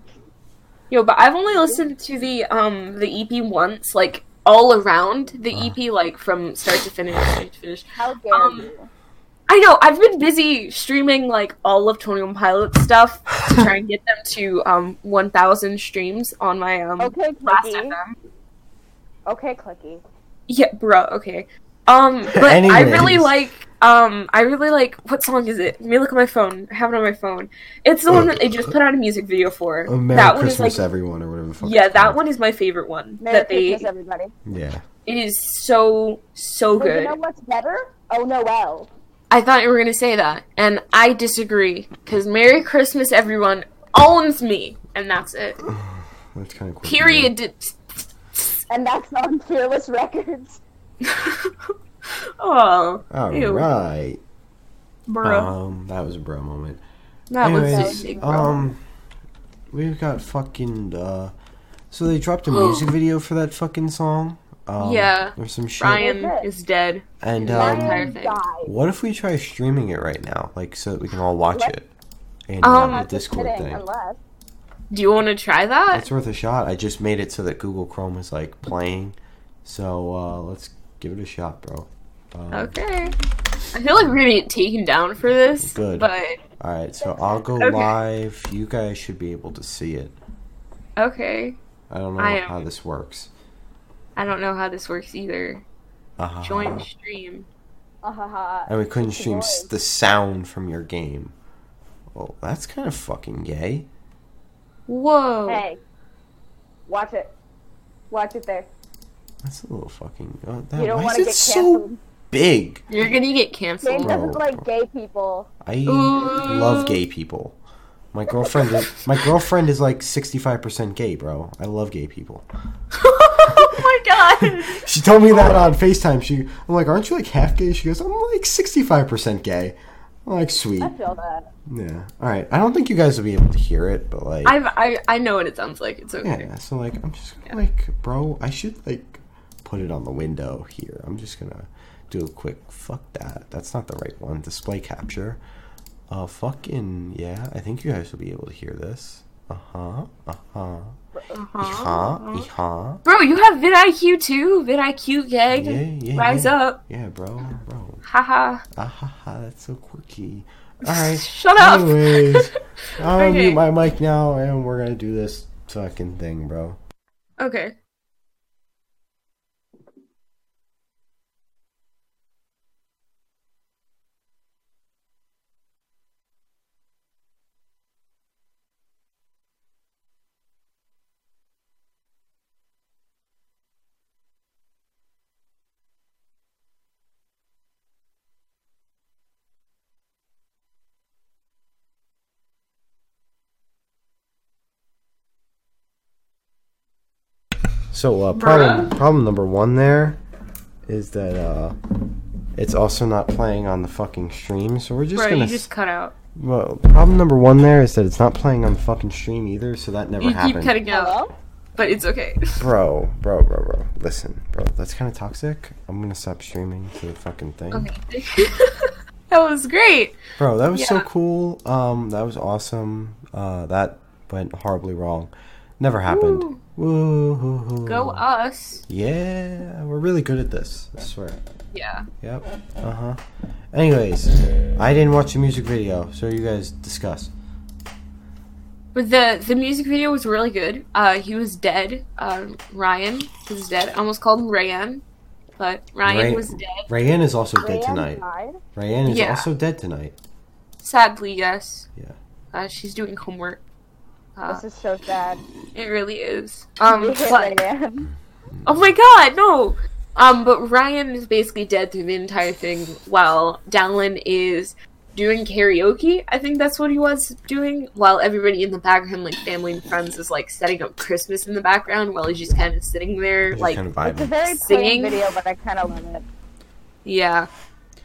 Yo, but I've only listened to the um the EP once, like all around the Uh. EP, like from start to finish, start to finish. How dare Um, you? I know I've been busy streaming like all of Twenty One Pilot stuff to try and get them to um 1,000 streams on my um Okay, last Clicky. FM. Okay, Clicky. Yeah, bro. Okay. Um, but I really like. Um, I really like. What song is it? Let me look at my phone. I have it on my phone. It's the one that they just put out a music video for. Oh, Merry that one Christmas, is like. everyone, or whatever the fuck. Yeah, that called. one is my favorite one. Merry that they. Christmas, everybody. Yeah. It is so so But you know what's better? Oh Noel. I thought you were gonna say that, and I disagree. Cause Merry Christmas, everyone owns me, and that's it. That's kind of cool. Period. And that's on Fearless Records. oh, All Ew. right. bro, Um, that was a bro moment. that was Anyways, big, bro. um, we've got fucking. uh So they dropped a music video for that fucking song. Um, Yeah. Or some shit. Ryan That's it. is dead. And Ryan um, thing. what if we try streaming it right now, like so that we can all watch What? it? And Um, on the Discord thing. Unless. Do you want to try that? It's worth a shot. I just made it so that Google Chrome is like playing. So uh let's give it a shot, bro. Um, Okay. I feel like we're gonna get taken down for this. Good. But All right, so I'll go Okay. live. You guys should be able to see it. okay. I don't know I how this works. I don't know how this works either. Uh-huh. Join stream. Uh-huh. And we couldn't It's stream s- the sound from your game. Oh, that's kind of fucking gay. Whoa. Hey. Watch it. Watch it there. That's a little fucking. Oh, that, You don't why want is to it get so canceled. Big? You're gonna get James canceled. Bro, doesn't like gay people. I Ooh. love gay people. My girlfriend is my girlfriend is like sixty five percent gay, bro. I love gay people. oh my god. She told me that on FaceTime. She I'm like, Aren't you like half gay? She goes, I'm like sixty five percent gay. I'm like, sweet. I feel that. Yeah. Alright. I don't think you guys will be able to hear it, but like I've, I I know what it sounds like. It's okay. Yeah, so like I'm just gonna like bro, I should like put it on the window here. I'm just gonna do a quick fuck that. That's not the right one. Display capture. Uh fucking yeah, I think you guys will be able to hear this. Uh-huh. Uh-huh. Uh-huh. Uh-huh. Uh-huh. Bro, you have vidIQ too. vidIQ gang. Yeah, yeah. Rise yeah. up. Yeah, bro, bro. Haha. Ah ha ha, that's so quirky. Alright. Shut up. Anyways, I'll Okay. mute my mic now and we're gonna do this fucking thing, bro. Okay. So uh, problem Bruh. problem number one there is that uh, it's also not playing on the fucking stream. So we're just Bro, gonna. you just cut out. Well, problem number one there is that it's not playing on the fucking stream either. So that never You keep cutting out, Hello? but it's okay. Bro, bro, bro, bro. Listen, bro. That's kind of toxic. I'm gonna stop streaming to the fucking thing. Okay. that was great. Bro, that was so cool. Um, that was awesome. Uh, that went horribly wrong. Never happened. Woo. Go us. Yeah, we're really good at this. I swear. Yeah. Yep. Uh huh. Anyways, I didn't watch the music video, so you guys discuss. But the the music video was really good. Uh, he was dead. Uh, Ryan was dead. I almost called him Rayan, but Ryan Ray- was dead. Rayanne is also dead Rayanne tonight. died? Rayanne is Yeah. also dead tonight. Sadly, yes. Yeah. Uh, she's doing homework. Uh, This is so sad. it really is. Um, but oh my god, no. Um, but Ryan is basically dead through the entire thing, while Dallin is doing karaoke. I think that's what he was doing, while everybody in the background, like family and friends, is like setting up Christmas in the background, while he's just kind of sitting there, Just like kind of It's a very Singing? video, but I kind of love it. Yeah.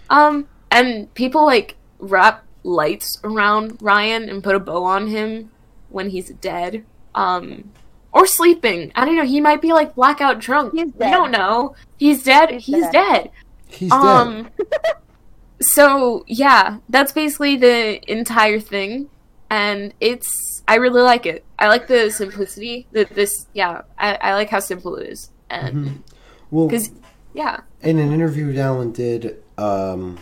Um, and people like wrap lights around Ryan and put a bow on him when he's dead. Um, or sleeping. I don't know. He might be like blackout drunk. He's We dead. don't know. He's dead. He's, He's dead. dead. He's dead. Um, so yeah, that's basically the entire thing, and it's I really like it. I like the simplicity. That this, yeah, I, I like how simple it is, and Well, because yeah, in an interview Dallin did um,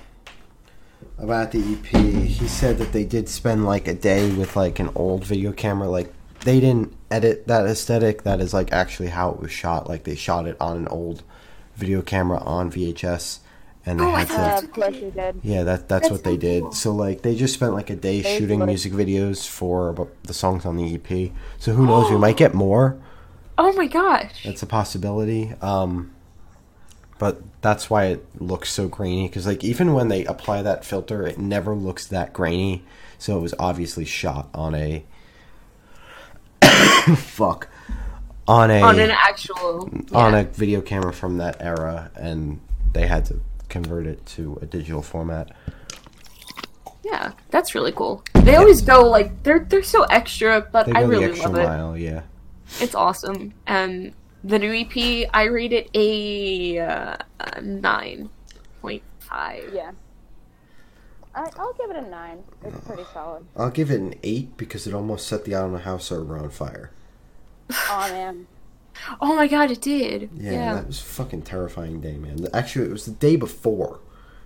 about the EP, he said that they did spend like a day with like an old video camera. Like they didn't edit that aesthetic. That is like actually how it was shot. Like they shot it on an old video camera on VHS, and they Oh, had to. Uh, of course you did. Yeah, that that's, That's what they so did. cool. So like they just spent like a day They shooting music videos for the songs on the EP. So who knows? we might get more. oh my gosh. That's a possibility. Um, but that's why it looks so grainy. Because like even when they apply that filter, it never looks that grainy. So it was obviously shot on a fuck on a on an actual on a video camera from that era, and they had to convert it to a digital format. yeah that's really cool they always go like they're they're so extra but They i really extra love it mile, yeah. it's awesome and the new ep i rate it a, uh, a 9.5 Yeah. I, I'll give it a nine. It's pretty solid. I'll give it an eight because it almost set the Island House server on fire. Oh man. oh my god it did Yeah, yeah, that was a fucking terrifying day, man. Actually, it was the day before.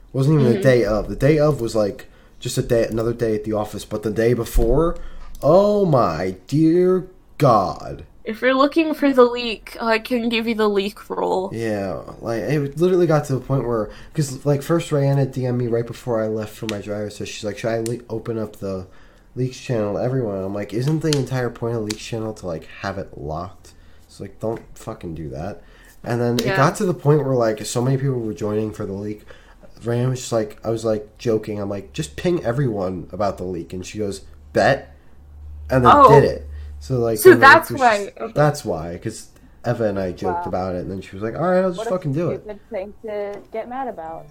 It wasn't even Mm-hmm. the day of. The day of was like just a day, another day at the office. But the day before, oh my dear God! If you're looking for the leak i can give you the leak roll Yeah, like it literally got to the point where, because like first Rihanna DM'd me right before I left for my driver, so she's like, "Should I le- open up the leaks channel to everyone?" I'm like, "Isn't the entire point of the leaks channel to like have it locked?" It's like, don't fucking do that. And then it got to the point where like so many people were joining for the leak. Rihanna was just like, I was like joking. I'm like, just ping everyone about the leak, and she goes, "Bet." and then Oh. did it. So like, So that's was why- just- okay. That's why, because Eva and I joked Wow. about it, and then she was like, "All right, I'll just What a fucking do it." stupid thing to get mad about.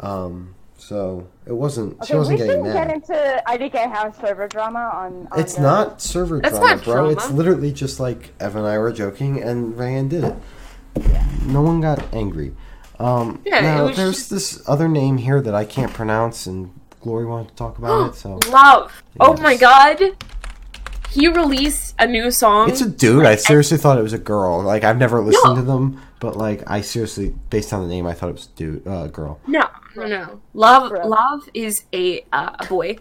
Um, so it wasn't. Okay, she wasn't we getting shouldn't mad. get into IDK House server drama on. on It's the- not server That's drama, not bro. drama. It's literally just like Evan and I were joking, and Ryan did it. Yeah. No one got angry. Um, Yeah, now there's just- this other name here that I can't pronounce, and Glory wanted to talk about it. So Lauv. Oh my god. He released a new song. it's a dude. I seriously thought it was a girl. Like I've never listened No. to them, but like I seriously, based on the name, I thought it was dude, uh, girl. No, no, no. Lauv, Bro. Lauv is a uh, a boy.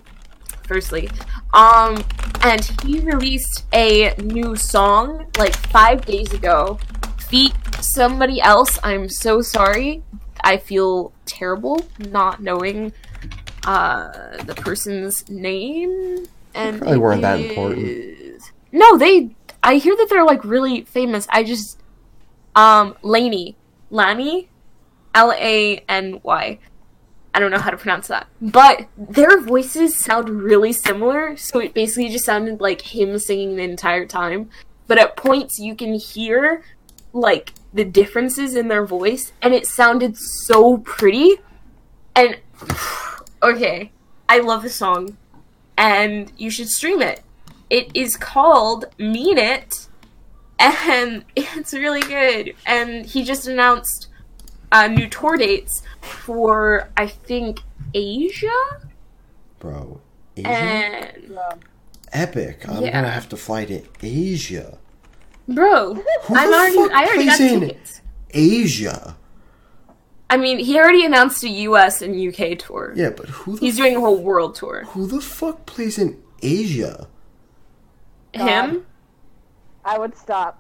Firstly, um, and he released a new song like five days ago. Feat somebody else. I'm so sorry. I feel terrible not knowing uh the person's name. And probably weren't that important. No, they. I hear that they're like really famous. I just um Laney, Lani, L A N Y. I don't know how to pronounce that. But their voices sound really similar, so it basically just sounded like him singing the entire time. But at points you can hear like the differences in their voice and it sounded so pretty. And okay, I love the song and you should stream it. It is called Mean It and it's really good. And he just announced uh, new tour dates for I think Asia Bro, Asia, and epic. I'm Yeah. gonna have to fly to Asia. bro. Who I'm already I already got tickets. Asia. I mean, he already announced a U.S. and UK tour. Yeah, but who the He's doing a whole world tour. who the fuck plays in Asia? Him? Um, I would stop.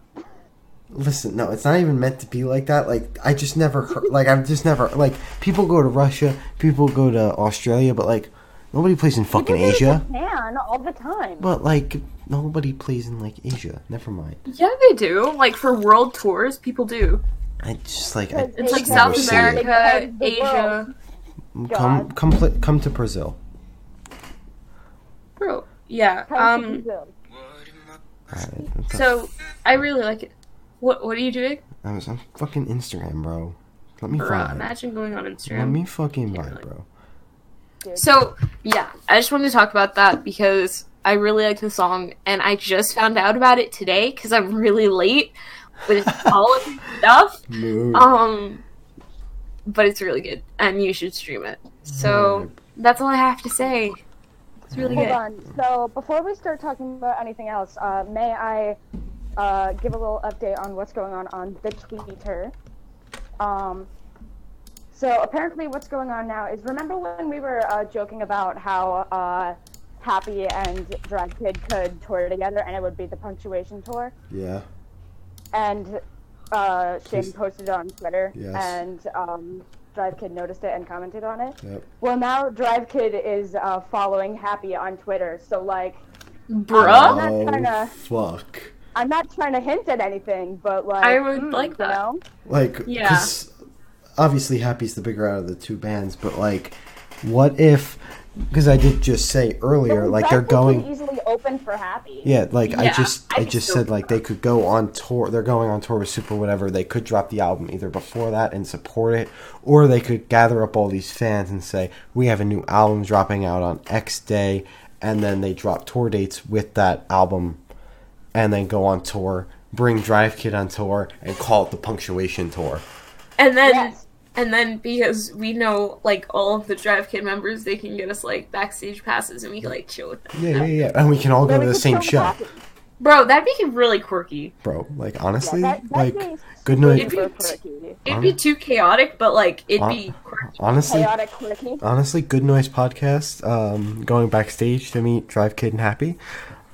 Listen, no, it's not even meant to be like that. Like, I just never heard. Like, I've just never. Like, people go to Russia, people go to Australia, but like, nobody plays in fucking People Asia. Japan all the time. But like, nobody plays in like Asia. Never mind. Yeah, they do. Like for world tours, people do. I just like. I It's like South America, Asia. It. Come, come, come to Brazil. Bro, yeah. Come Um. Brazil. Alright, So I really like it. What What are you doing? I was on fucking Instagram, bro. Let me Bro, vibe. imagine going on Instagram. Let me fucking Yeah, vibe, bro. So yeah, I just wanted to talk about that because I really like the song, and I just found out about it today because I'm really late with all of the stuff. Move. Um, but it's really good, and you should stream it. So that's all I have to say. It's really Hold good. on. So before we start talking about anything else, uh, may I uh, give a little update on what's going on on the Twitter? Um, so apparently, what's going on now is remember when we were uh, joking about how uh, Happy and Drive Kid could tour together, and it would be the punctuation tour, Yeah. And uh, Shane Please. posted it on Twitter, Yes. and um, Drive Kid noticed it and commented on it. Yep. Well, now Drive Kid is uh, following Happy on Twitter, so like, Bruh, not Oh fuck. I'm not trying to hint at anything, but like, I would hmm, like you that. know? Like, Yeah. because obviously Happy's the bigger out of the two bands, but like, what if? Because I did just say earlier, But like they're going. easily open for Happy. Yeah, like I just I I just said like they could go on tour. They're going on tour with Super whatever. They could drop the album either before that and support it, or they could gather up all these fans and say we have a new album dropping out on X day, and then they drop tour dates with that album, and then go on tour. Bring Drive Kid on tour and call it the Punctuation Tour. and then Yes. And then because we know like all of the Drive Kid members, they can get us like backstage passes, and we can like chill with them. Yeah, yeah, yeah, and we can all go to the same show, Happy. Bro, that'd be really quirky. bro. Like honestly, Yeah, that, like good super night. It'd be- quirky. It'd be too chaotic, but like it'd Hon- be quirky. honestly, Chaotic quirky. honestly, Good Noise podcast. Um, going backstage to meet Drive Kid and Happy.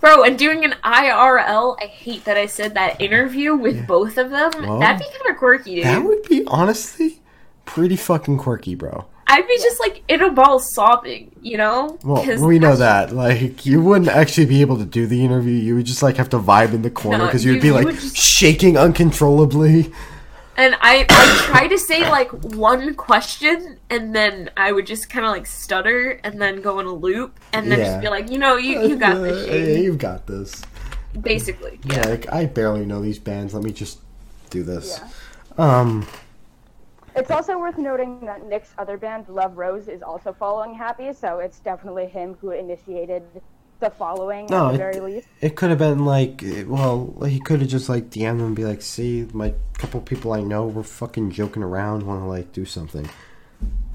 Bro, and doing an IRL, I hate that I said that interview with both of them. Well, That'd be kind of quirky, dude. That would be honestly pretty fucking quirky, bro. I'd be just like in a ball sobbing, you know? Well, we know that. Like, you wouldn't actually be able to do the interview. You would just like have to vibe in the corner No, because you would you- be like just- shaking uncontrollably. And I, I try to say like one question, and then I would just kind of like stutter, and then go in a loop, and then Yeah. just be like, you know, you, you got this. Shane. You've got this. Basically, Yeah, yeah. like I barely know these bands. Let me just do this. Yeah. Um, It's also worth noting that Nick's other band, Love Rose, is also following Happy, so it's definitely him who initiated the following No, at the it- very least. it could have been like, well, he could have just like DM'd them and be like, "See, my couple people I know were fucking joking around, want to like do something."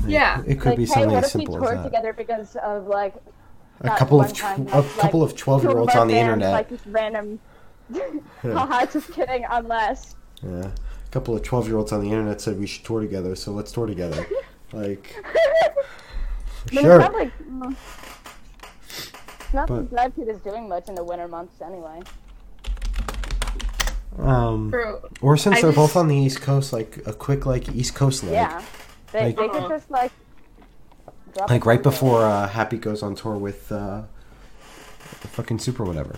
Like, Yeah. it could like, be hey, something what as if we simple toured as that. together because of like A couple of tw- time a that, like, couple of twelve two year of olds on the bands, internet. like just random. Haha, just kidding. Unless Yeah, a couple of twelve year olds on the internet said we should tour together, so let's tour together. like, sure. it's not like mm, not But- like Drive Kid is doing much in the winter months anyway. Um, Bro, or since I they're just- both on the East Coast, like a quick like East Coast leg. Yeah, they, Like- they could just like drop Like right before uh, Happy goes on tour with uh, the fucking Super whatever.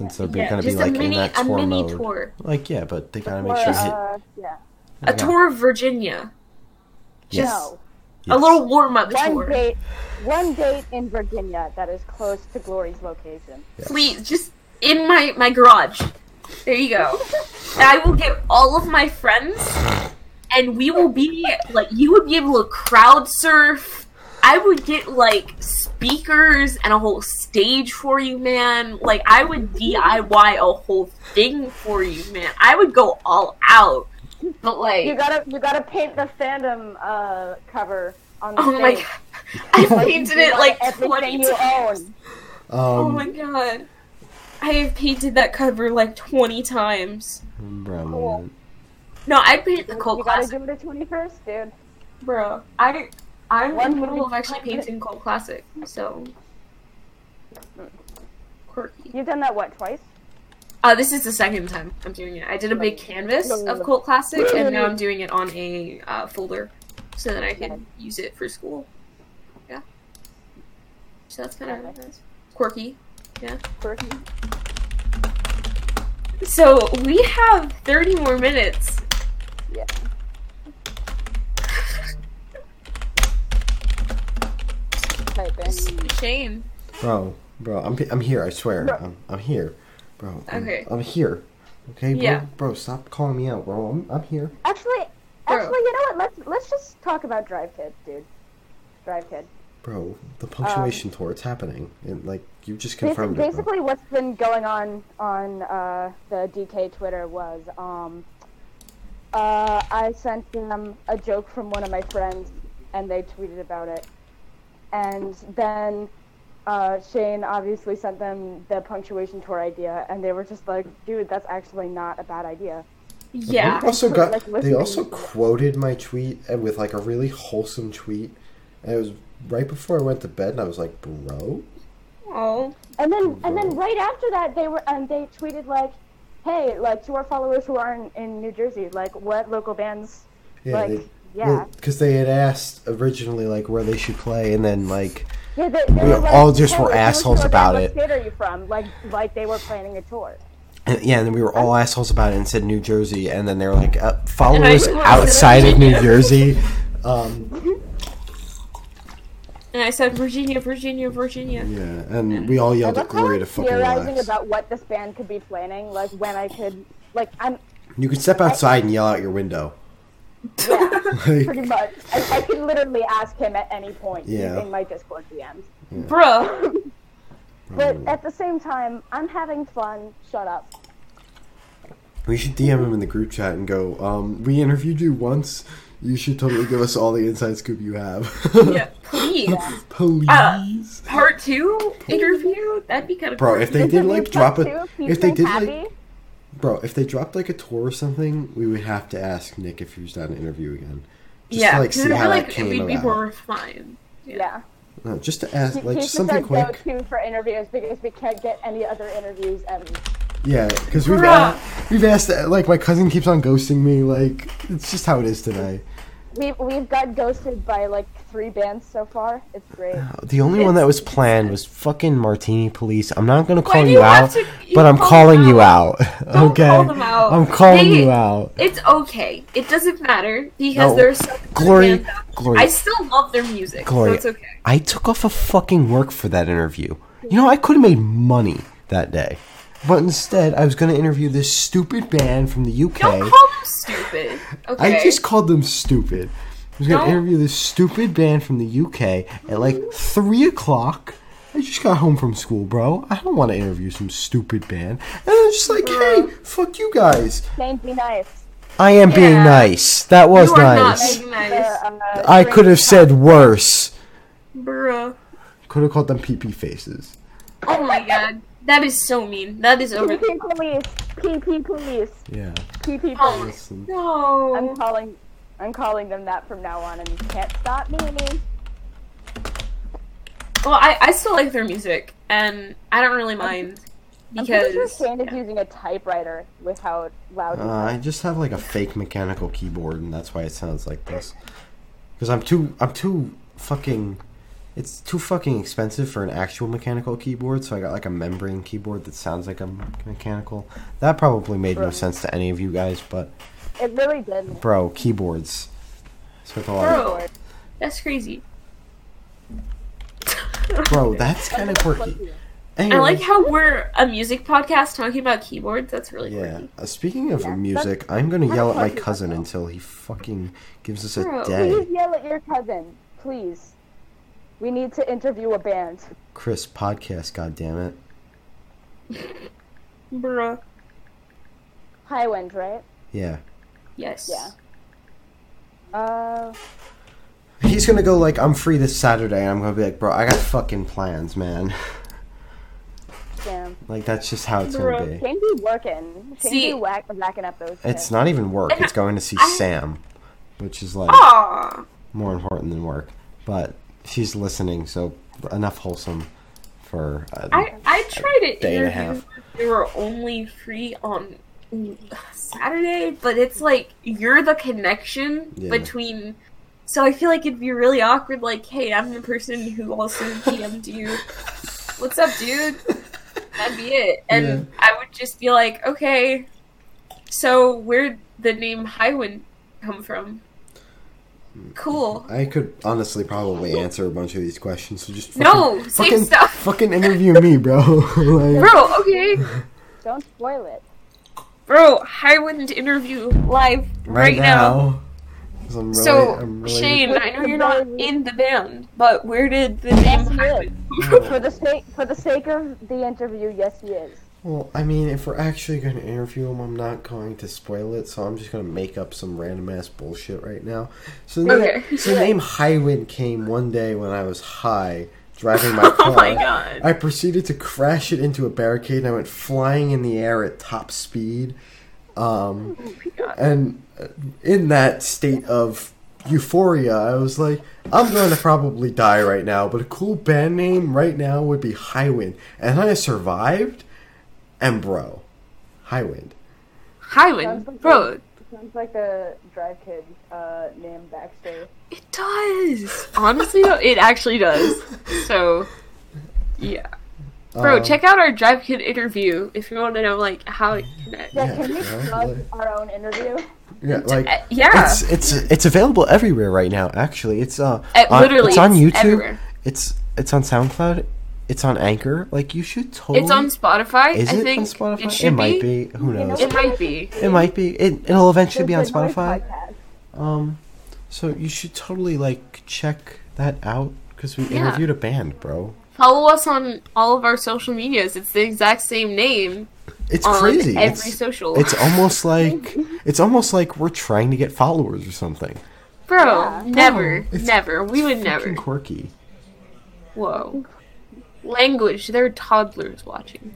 Since they're yeah, gonna be just like a mini, in that a tour mini mode. tour, Like yeah, but they gotta make sure hit. uh, yeah. a tour of Virginia, Yes. No, Yes. a little warm up one tour. date, one date in Virginia that is close to Glory's location. Yes. Please, just in my my garage. There you go. And I will get all of my friends, and we will be like you would be able to crowd surf. I would get like speakers and a whole stage for you, man. Like I would DIY a whole thing for you, man. I would go all out. But like, You gotta, you gotta paint the fandom uh, cover on the oh my god, I Like, painted it like everything twenty you times. own. Oh Um, my god. I have painted that cover like 20 times. bro, Cool. No, I painted the You cult gotta do it at twenty first, dude. bro. I I'm One in the middle of actually painting cult classic, so quirky. You've done that what twice? Uh, this is the second time I'm doing it. I did a big canvas of cult classic, and now I'm doing it on a uh, folder, so that I can use it for school. Yeah. So that's kind of quirky. Yeah. Quirky. So we have 30 more minutes. Yeah. Type in. Shane. Bro, bro, I'm I'm here. I swear, Bro. I'm, I'm here, bro. I'm, Okay. I'm here. Okay, bro. Yeah. Bro, stop calling me out, bro. I'm I'm here. Actually, Bro. actually, you know what? Let's let's just talk about Drive Kid, dude. Drive Kid. Bro, the punctuation tour, it's happening. And like you just Basi- confirmed it. Bro. basically, what's been going on on uh, the DK Twitter was um, uh, I sent them a joke from one of my friends, and they tweeted about it, and then uh, Shane obviously sent them the punctuation tour idea, and they were just like, "Dude, that's actually not a bad idea." Yeah. They also got. Like, they also quoted my tweet uh, with like a really wholesome tweet. And it was right before I went to bed, and I was like, "Bro, Oh. And then and then right after that they were and they tweeted like, "Hey, like to our followers who are in, in New Jersey, like what local bands yeah." like they, yeah. because they had asked originally like where they should play, and then like yeah, they, they we were like, all just "Hey, were if you're a assholes about it. What state are you from? Like like they were planning a tour. And, yeah, and then we were all assholes about it and said New Jersey, and then they were like, uh, followers outside of New Jersey. Um, And I said Virginia, Virginia, Virginia. yeah, and we all yelled love at how Gloria I'm to fucking theorizing relax. about what this band could be planning, like when I could like I'm You could step outside and yell out your window. Yeah, Like, pretty much. I, I could literally ask him at any point Yeah. using my Discord DMs. bro. But at the same time, I'm having fun. Shut up. we should DM him in the group chat and go, um, we interviewed you once. You should totally give us all the inside scoop you have. Yeah, please. Please. Part two interview? That'd be kind of Bro, if they did like drop part a, if they did Happy. like, bro, if they dropped like a tour or something, we would have to ask Nick if he was down to interview again. Just yeah, to like 'cause see I how feel that like came we'd be about. more fine. yeah. No, just to ask, like he's just just something our quick. go-to for interviews because we can't get any other interviews ever. Yeah, because we've asked, we've asked like my cousin keeps on ghosting me. Like it's just how it is today. We've we've got ghosted by like three bands so far. It's great. Uh, the only one that was planned was fucking Martini Police. I'm not gonna call you you out, to- you but I'm calling them you out. out. Don't okay, call them out. I'm calling They- you out. It's okay. It doesn't matter because No. there's so Glory. Glory. I still love their music, Gloria. so it's okay. I took off a fucking work for that interview. You know, I could have made money that day. But instead, I was going to interview this stupid band from the UK. Don't call them stupid. Okay. I just called them stupid. I was going to interview this stupid band from the UK at like 3 o'clock. I just got home from school, bro. I don't want to interview some stupid band. And I was just like, hey, fuck you guys. Shane, be nice. I am being Yeah. nice. That was You are not nice. being The, nice. uh, I could have said worse. Bruh. Could have called them PP faces. Oh my god. That is so mean. That is over. PP police. PP police. Yeah. PP Oh. police. Listen. No. I'm calling. I'm calling them that from now on, and you can't stop me. Well, I, I still like their music, and I don't really mind I'm pretty sure because Shane is using a typewriter with how loud. he Uh, I talks. just have like a fake mechanical keyboard, and that's why it sounds like this. Because I'm too, I'm too fucking. It's too fucking expensive for an actual mechanical keyboard, so I got like a membrane keyboard that sounds like a mechanical. That probably made no sense to any of you guys, but It really did. bro, keyboards. Spent a lot. Of, Bro. that's crazy. bro, that's kind of quirky. Anyway, I like how we're a music podcast talking about keyboards. That's really Yeah. quirky. Uh, speaking of Yeah, music, I'm gonna yell at my cousin until he fucking gives us a Bro, day. Please yell at your cousin, please. We need to interview a band. Chris podcast, goddammit. Bruh. Highwind, right? Yeah. Yes. Yeah. Uh, He's gonna go like, I'm free this Saturday, and I'm gonna be like, bro, I got fucking plans, man. damn. like that's just how it's gonna Bruh. be. Shane be working. Shane See- be whack, racking up those. It's tips. not even work. It's going to see I- Sam, which is like Aw. more important than work. But she's listening, so enough wholesome for. Uh, I I tried it. day and a half. if They were only free on Saturday, but it's like you're the connection Yeah. between. So I feel like it'd be really awkward. Like, hey, I'm the person who also PM'd you. What's up, dude? That'd be it, and Yeah. I would just be like, okay. So where'd the name Highwind come from? Cool. I could honestly probably answer a bunch of these questions. So just No, fucking, save fucking, stuff. fucking interview me, bro. Like- Bro, okay. Don't spoil it. Bro, Highwind interview live right, now. 'Cause I'm really, So, I'm really Shane, I know you're not in the band, but where did the name Yes, he For the sake, for the sake of the interview, yes, he is. Well, I mean, if we're actually going to interview him, I'm not going to spoil it, so I'm just going to make up some random ass bullshit right now. So, the name, Okay. so the name Highwind came one day when I was high, driving my car. Oh my god. I proceeded to crash it into a barricade, and I went flying in the air at top speed. Um, Oh my god. and in that state of euphoria, I was like, I'm going to probably die right now, but a cool band name right now would be Highwind. And I survived, and bro, Highwind. Highwind, bro, Sounds like a Drive Kid uh, name backstory. it does. Honestly, though, it actually does. So, yeah. Bro, Um, check out our Drive Kid interview if you want to know, like, how it connects. Yeah, Yeah, can we yeah, plug our own interview? Yeah, like Uh, yeah. it's it's it's available everywhere right now. Actually, it's uh, on- literally, it's on YouTube. everywhere. It's it's on SoundCloud. It's on Anchor. Like you should totally. It's on Spotify. Is I it think on Spotify? It should might be. be. Who knows? It might be. It might be. It, it'll eventually be on There's the Noise Spotify. Um, so you should totally like check that out because we Yeah. interviewed a band, bro. Follow us on all of our social medias. It's the exact same name It's on crazy. every it's, social. it's almost like it's almost like we're trying to get followers or something. Bro, Yeah. never, It's- never. We would never. quirky. Whoa. Language. There are toddlers watching.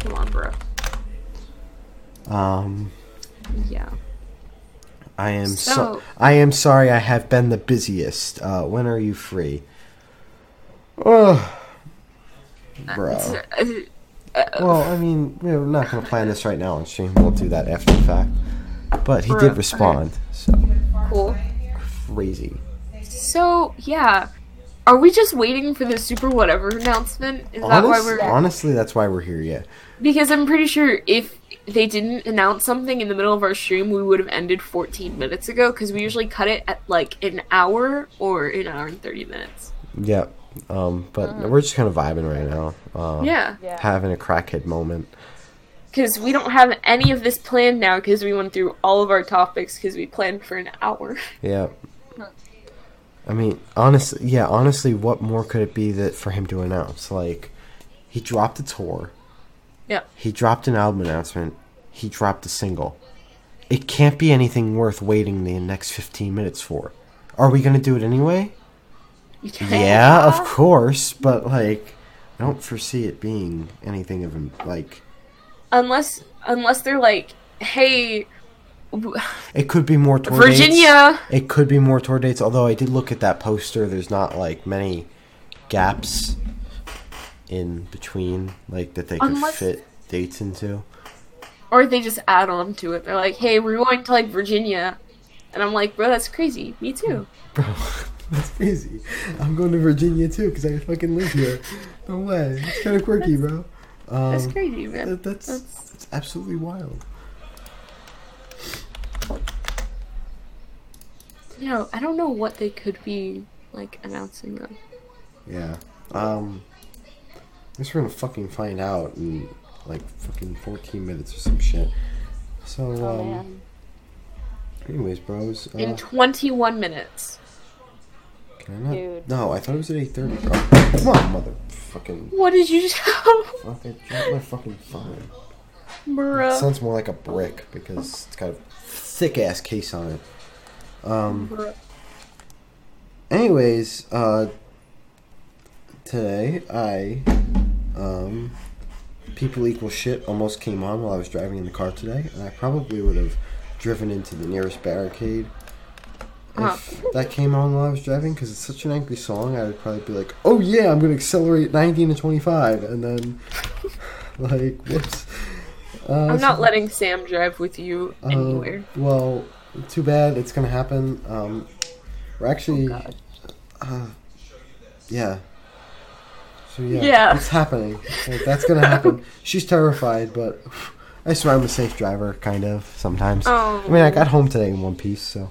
Come on, bro. Um, Yeah. I am so, So- I am sorry. I have been the busiest. Uh, when are you free? Oh, Bro. Uh, Well, I mean, we're not to plan this right now on stream. We'll do that after the fact. but he For- did respond. So Cool. crazy. So yeah, are we just waiting for the super whatever announcement? Is that why we're? honestly, that's why we're here. Yeah. Because I'm pretty sure if they didn't announce something in the middle of our stream, we would have ended 14 minutes ago. Because we usually cut it at like an hour or an hour and 30 minutes. Yeah. Um, but we're just kind of vibing right now. Um, Yeah. Yeah. Having a crackhead moment. Because we don't have any of this planned now. Because we went through all of our topics. Because we planned for an hour. Yeah. I mean, honestly, yeah, honestly, what more could it be that for him to announce? Like, he dropped a tour. Yeah. He dropped an album announcement. He dropped a single. It can't be anything worth waiting the next 15 minutes for. Are we going to do it anyway? Yeah, of course, but like I don't foresee it being anything of like Unless, unless they're like, hey, it could be more tour dates. Virginia. It could be more tour dates, although I did look at that poster. There's not like many gaps in between, like that they could Unless- fit dates into. Or they just add on to it. They're like, hey, we're going to like Virginia. And I'm like, bro, that's crazy. Me too. Bro, that's crazy. I'm going to Virginia too because I fucking live here. No way. It's kind of quirky, bro. Um, That's crazy, man. that- that's, That's- that's absolutely wild. You know, I don't know what they could be like announcing though. Yeah. Um. I guess we're gonna fucking find out in like fucking 14 minutes or some shit. So, um. Oh man. Anyways, bros. Uh, In 21 minutes. can I not? Dude. No, I thought it was at 8:30, bro. Come on, mother fucking. What did you tell? Fuck! I dropped my fucking phone. It sounds more like a brick because it's got a thick ass case on it. Um. Anyways, uh, today I, um, people equal shit almost came on while I was driving in the car today, and I probably would have driven into the nearest barricade if that came on while I was driving because it's such an angry song. I would probably be like, "Oh yeah, I'm gonna accelerate 19 to 25," and then like, whoops. Uh, I'm so- not letting Sam drive with you uh, anywhere. well, too bad. It's gonna happen. Um, we're actually, God. uh, yeah. So yeah, Yeah. it's happening. Like, that's gonna happen. She's terrified, but I swear I'm a safe driver, kind of sometimes. Oh. I mean, I got home today in one piece, so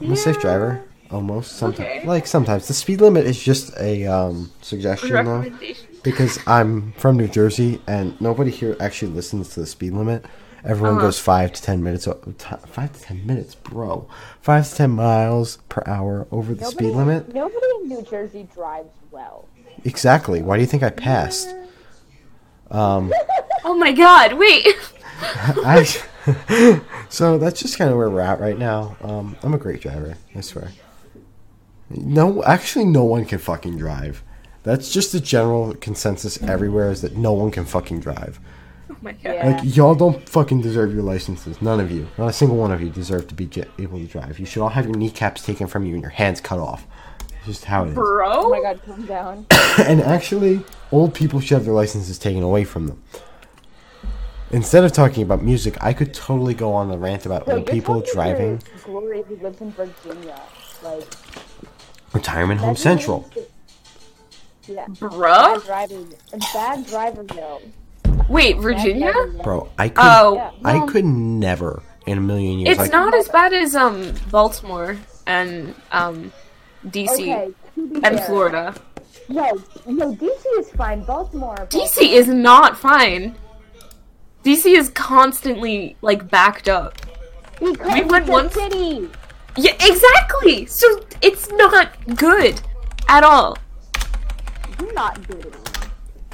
I'm a safe driver. Almost sometimes, Okay. like sometimes. The speed limit is just a um, suggestion, though Recommendation. Because I'm from New Jersey and nobody here actually listens to the speed limit. Everyone Uh-huh. goes five to ten minutes. Five to ten minutes, bro. Five to ten miles per hour over the speed limit. Nobody in New Jersey drives well. Exactly. Why do you think I passed? Um, Oh my god, wait. I. so that's just kind of where we're at right now. Um, I'm a great driver. I swear. No, actually, no one can fucking drive. That's just the general consensus everywhere is that no one can fucking drive. Oh my god. Yeah. Like y'all don't fucking deserve your licenses. None of you, not a single one of you, deserve to be j- able to drive. You should all have your kneecaps taken from you and your hands cut off. It's just how it is. Bro? Oh my god, calm down. and actually, old people should have their licenses taken away from them. Instead of talking about music, I could totally go on a rant about So old you're people driving. Glory who lives in Virginia. Like Retirement Home that's Central. Yeah. Bruh? Bad driving. Bad driverville. Wait, Virginia? Bro, I could, Oh, Yeah. I could never in a million years. It's like, not as bad as um Baltimore and um DC Okay, and fair, Florida. No, no, DC is fine. Baltimore. DC is not fine. DC is constantly like backed up. because we went it's a once- city. Yeah, exactly. So it's not good at all. You're not good.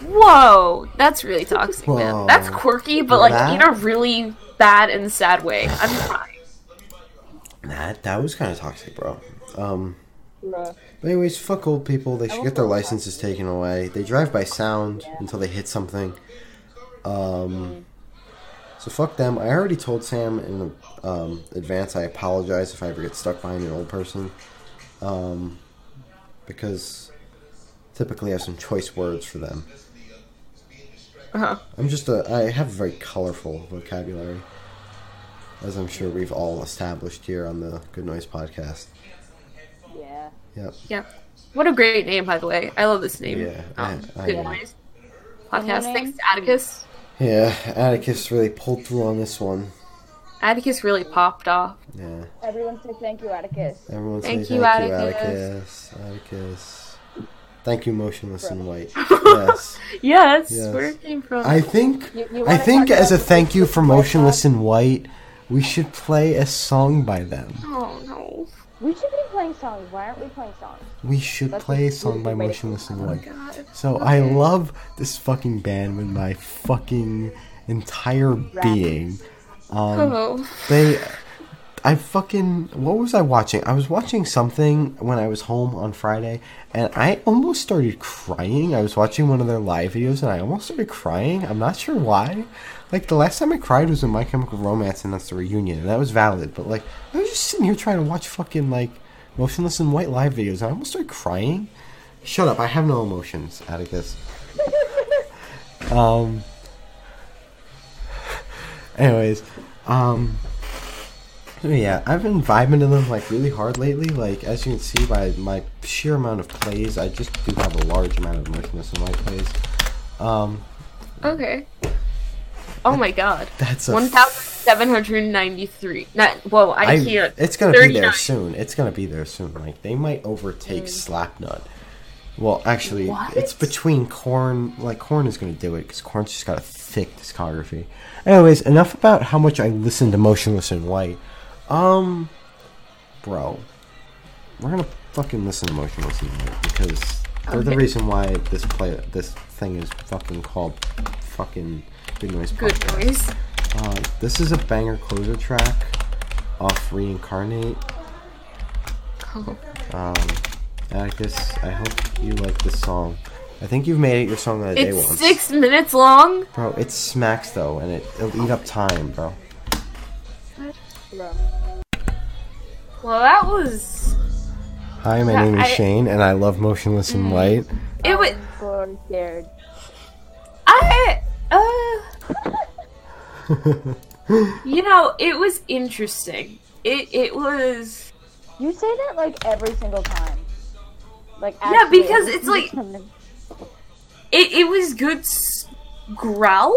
Whoa, that's really toxic, man. That's quirky, but like That- in a really bad and sad way. I'm trying. that that was kind of toxic, bro. Um, Bruh. But anyways, fuck old people. They should get their go back. licenses taken away. They drive by sound until they hit something. Um, so fuck them. I already told Sam in um, advance. I apologize if I ever get stuck behind an old person, um, because typically I have some choice words for them. Uh-huh. I'm just a. I have a very colorful vocabulary. as I'm sure we've all established here on the Good Noise podcast. Yeah. Yep. Yeah. What a great name, by the way. I love this name. Yeah, Um, I- I good know. noise. Podcast. Thanks to Atticus. Yeah, Atticus really pulled through on this one. Atticus really popped off. Yeah. Everyone say thank you, Atticus. Everyone Thank say you, thank you, Atticus. Atticus. Atticus. Thank you, Motionless in White. Yes. Yes, Yes. where it came from. I think You- you I think as a thank you for Motionless in White, we should play a song by them. oh no. We should be playing songs. Why aren't we playing songs? We should Let's play a song by. Motionless in White. God. So I love this fucking band with my fucking entire being. Um, Oh. they I fucking what was I watching? I was watching something when I was home on Friday and I almost started crying. I was watching one of their live videos and I almost started crying. I'm not sure why. Like the last time I cried was in My Chemical Romance and that's the reunion and that was valid. But like I was just sitting here trying to watch fucking like Motionless in White live videos and I almost started crying. Shut up, I have no emotions, Atticus. um anyways, um yeah, I've been vibing to them like really hard lately. Like as you can see by my sheer amount of plays, I just do have a large amount of Motionless in White plays. Um, Okay. Oh my god. that's a One thousand seven hundred ninety-three. Not whoa. I, I, can't. it's gonna be there soon. It's gonna be there soon. Like they might overtake Slipknot. Well, actually, What? it's between Korn. Like Korn is gonna do it because Korn's just got a thick discography. Anyways, enough about how much I listen to Motionless in White. Um, bro, we're gonna fucking listen to Motionless because they're the reason why this play this thing is fucking called fucking Good Noise. Good noise. Uh, this is a banger closer track off Reincarnate. Oh. Um, Atticus, I hope you like this song. I think you've made it your song of the day It's once. six minutes long. Bro, it smacks though, and it, it'll eat up time, bro. Bro. Well, that was. Hi, my Yeah, name is I- Shane, and I love Motionless in White. It was. I'm scared. I. Uh. you know, it was interesting. It it was. You say that like every single time. Like Yeah, because it's like- It it was good. S- growl.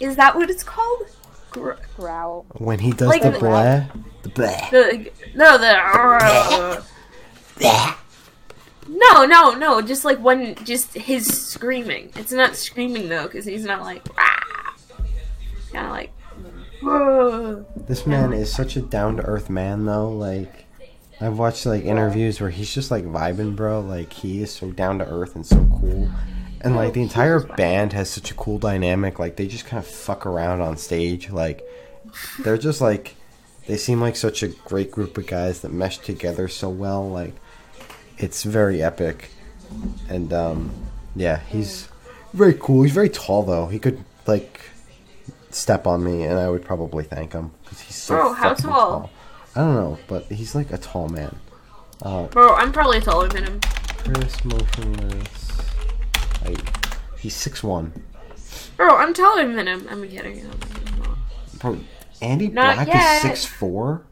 Is that what it's called? Gr- growl. When he does Like the the- bleh, the bleh. the no the. No, no, no. Just like when, just his screaming. It's not screaming though, because he's not like. Kind of like. "Whoa." This man is such a down to earth man, though. Like, I've watched like interviews where he's just like vibing, bro. Like, he is so down to earth and so cool. And like the entire band has such a cool dynamic. Like, they just kind of fuck around on stage. Like, they're just like, they seem like such a great group of guys that mesh together so well. Like, it's very epic. And um, yeah, he's very cool. He's very tall though. He could like step on me, and I would probably thank him because he's so Bro, how fucking tall? I don't know, but he's like a tall man. Uh, Bro, I'm probably taller than him. Chris Motionless. He's six one. Bro, I'm taller than him. I'm kidding. I'm. Bro, Andy Not Black yet. is six four.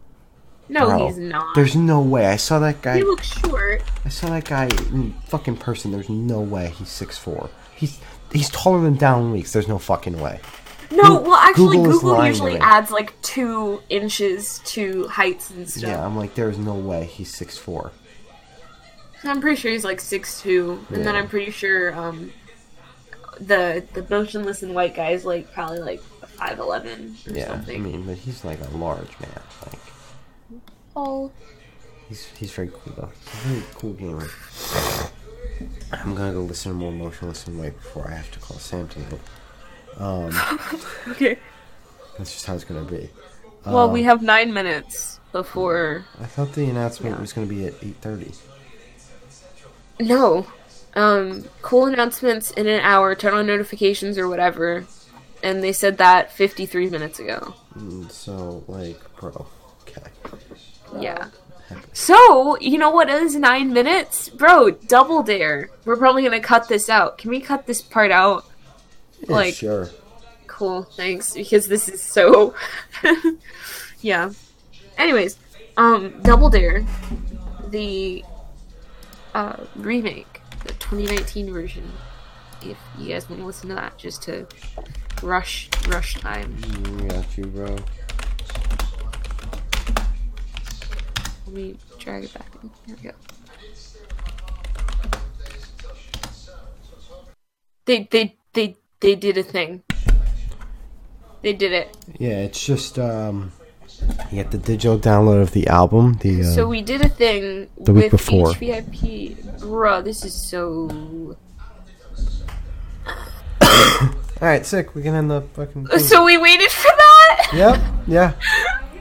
No, Bro, he's not. There's no way. I saw that guy. He looks short. I saw that guy in fucking person. There's no way he's six four. He's he's taller than Dallon Weekes. There's no fucking way. No, well, actually, Google Google, usually adds like two inches to heights and stuff. Yeah, I'm like, there's no way he's six four. I'm pretty sure he's like six two, and then I'm pretty sure um the the Motionless in White guy is like probably like five eleven or Yeah, something. I mean, but he's like a large man. Like oh, he's he's very cool though. He's a very cool gamer. I'm gonna go listen to more Motionless in White before I have to call Sam to go. Um, okay. that's just how it's gonna be. Well, Um, we have nine minutes before. I thought the announcement was gonna be at eight thirty. No. Um, cool announcements in an hour, turn on notifications or whatever. And they said that 53 minutes ago. Mm, So like, bro, okay. Yeah. So, you know what is nine minutes? Bro, double dare. We're probably gonna cut this out. Can we cut this part out? Yeah, Like- sure. Cool, thanks. Because this is so. yeah. Anyways, um, Double Dare, the uh, remake, the 2019 version. If you guys want to listen to that, just to rush rush time. Mm, Got you, bro. Let me drag it back in. Here we go. They they they they did a thing. They did it. Yeah, it's just um, you get the digital download of the album. The uh, So we did a thing The week with before. HVIP. Bruh, this is so. all right, sick. We can end the fucking. thing. So we waited for that. Yep. Yeah.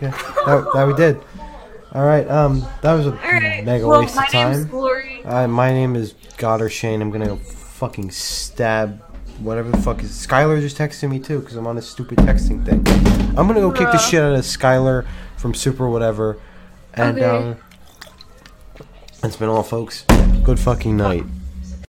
Yeah. That, that we did. All right. Um, that was a right. mega well, waste my of name's time. Glory. Uh, my name is Goddard Shane. I'm gonna go fucking stab whatever the fuck is. Skylar just texted me too because I'm on this stupid texting thing. I'm gonna go kick the shit out of Skylar from Super whatever. And Okay. um, it's been all, folks. Good fucking night.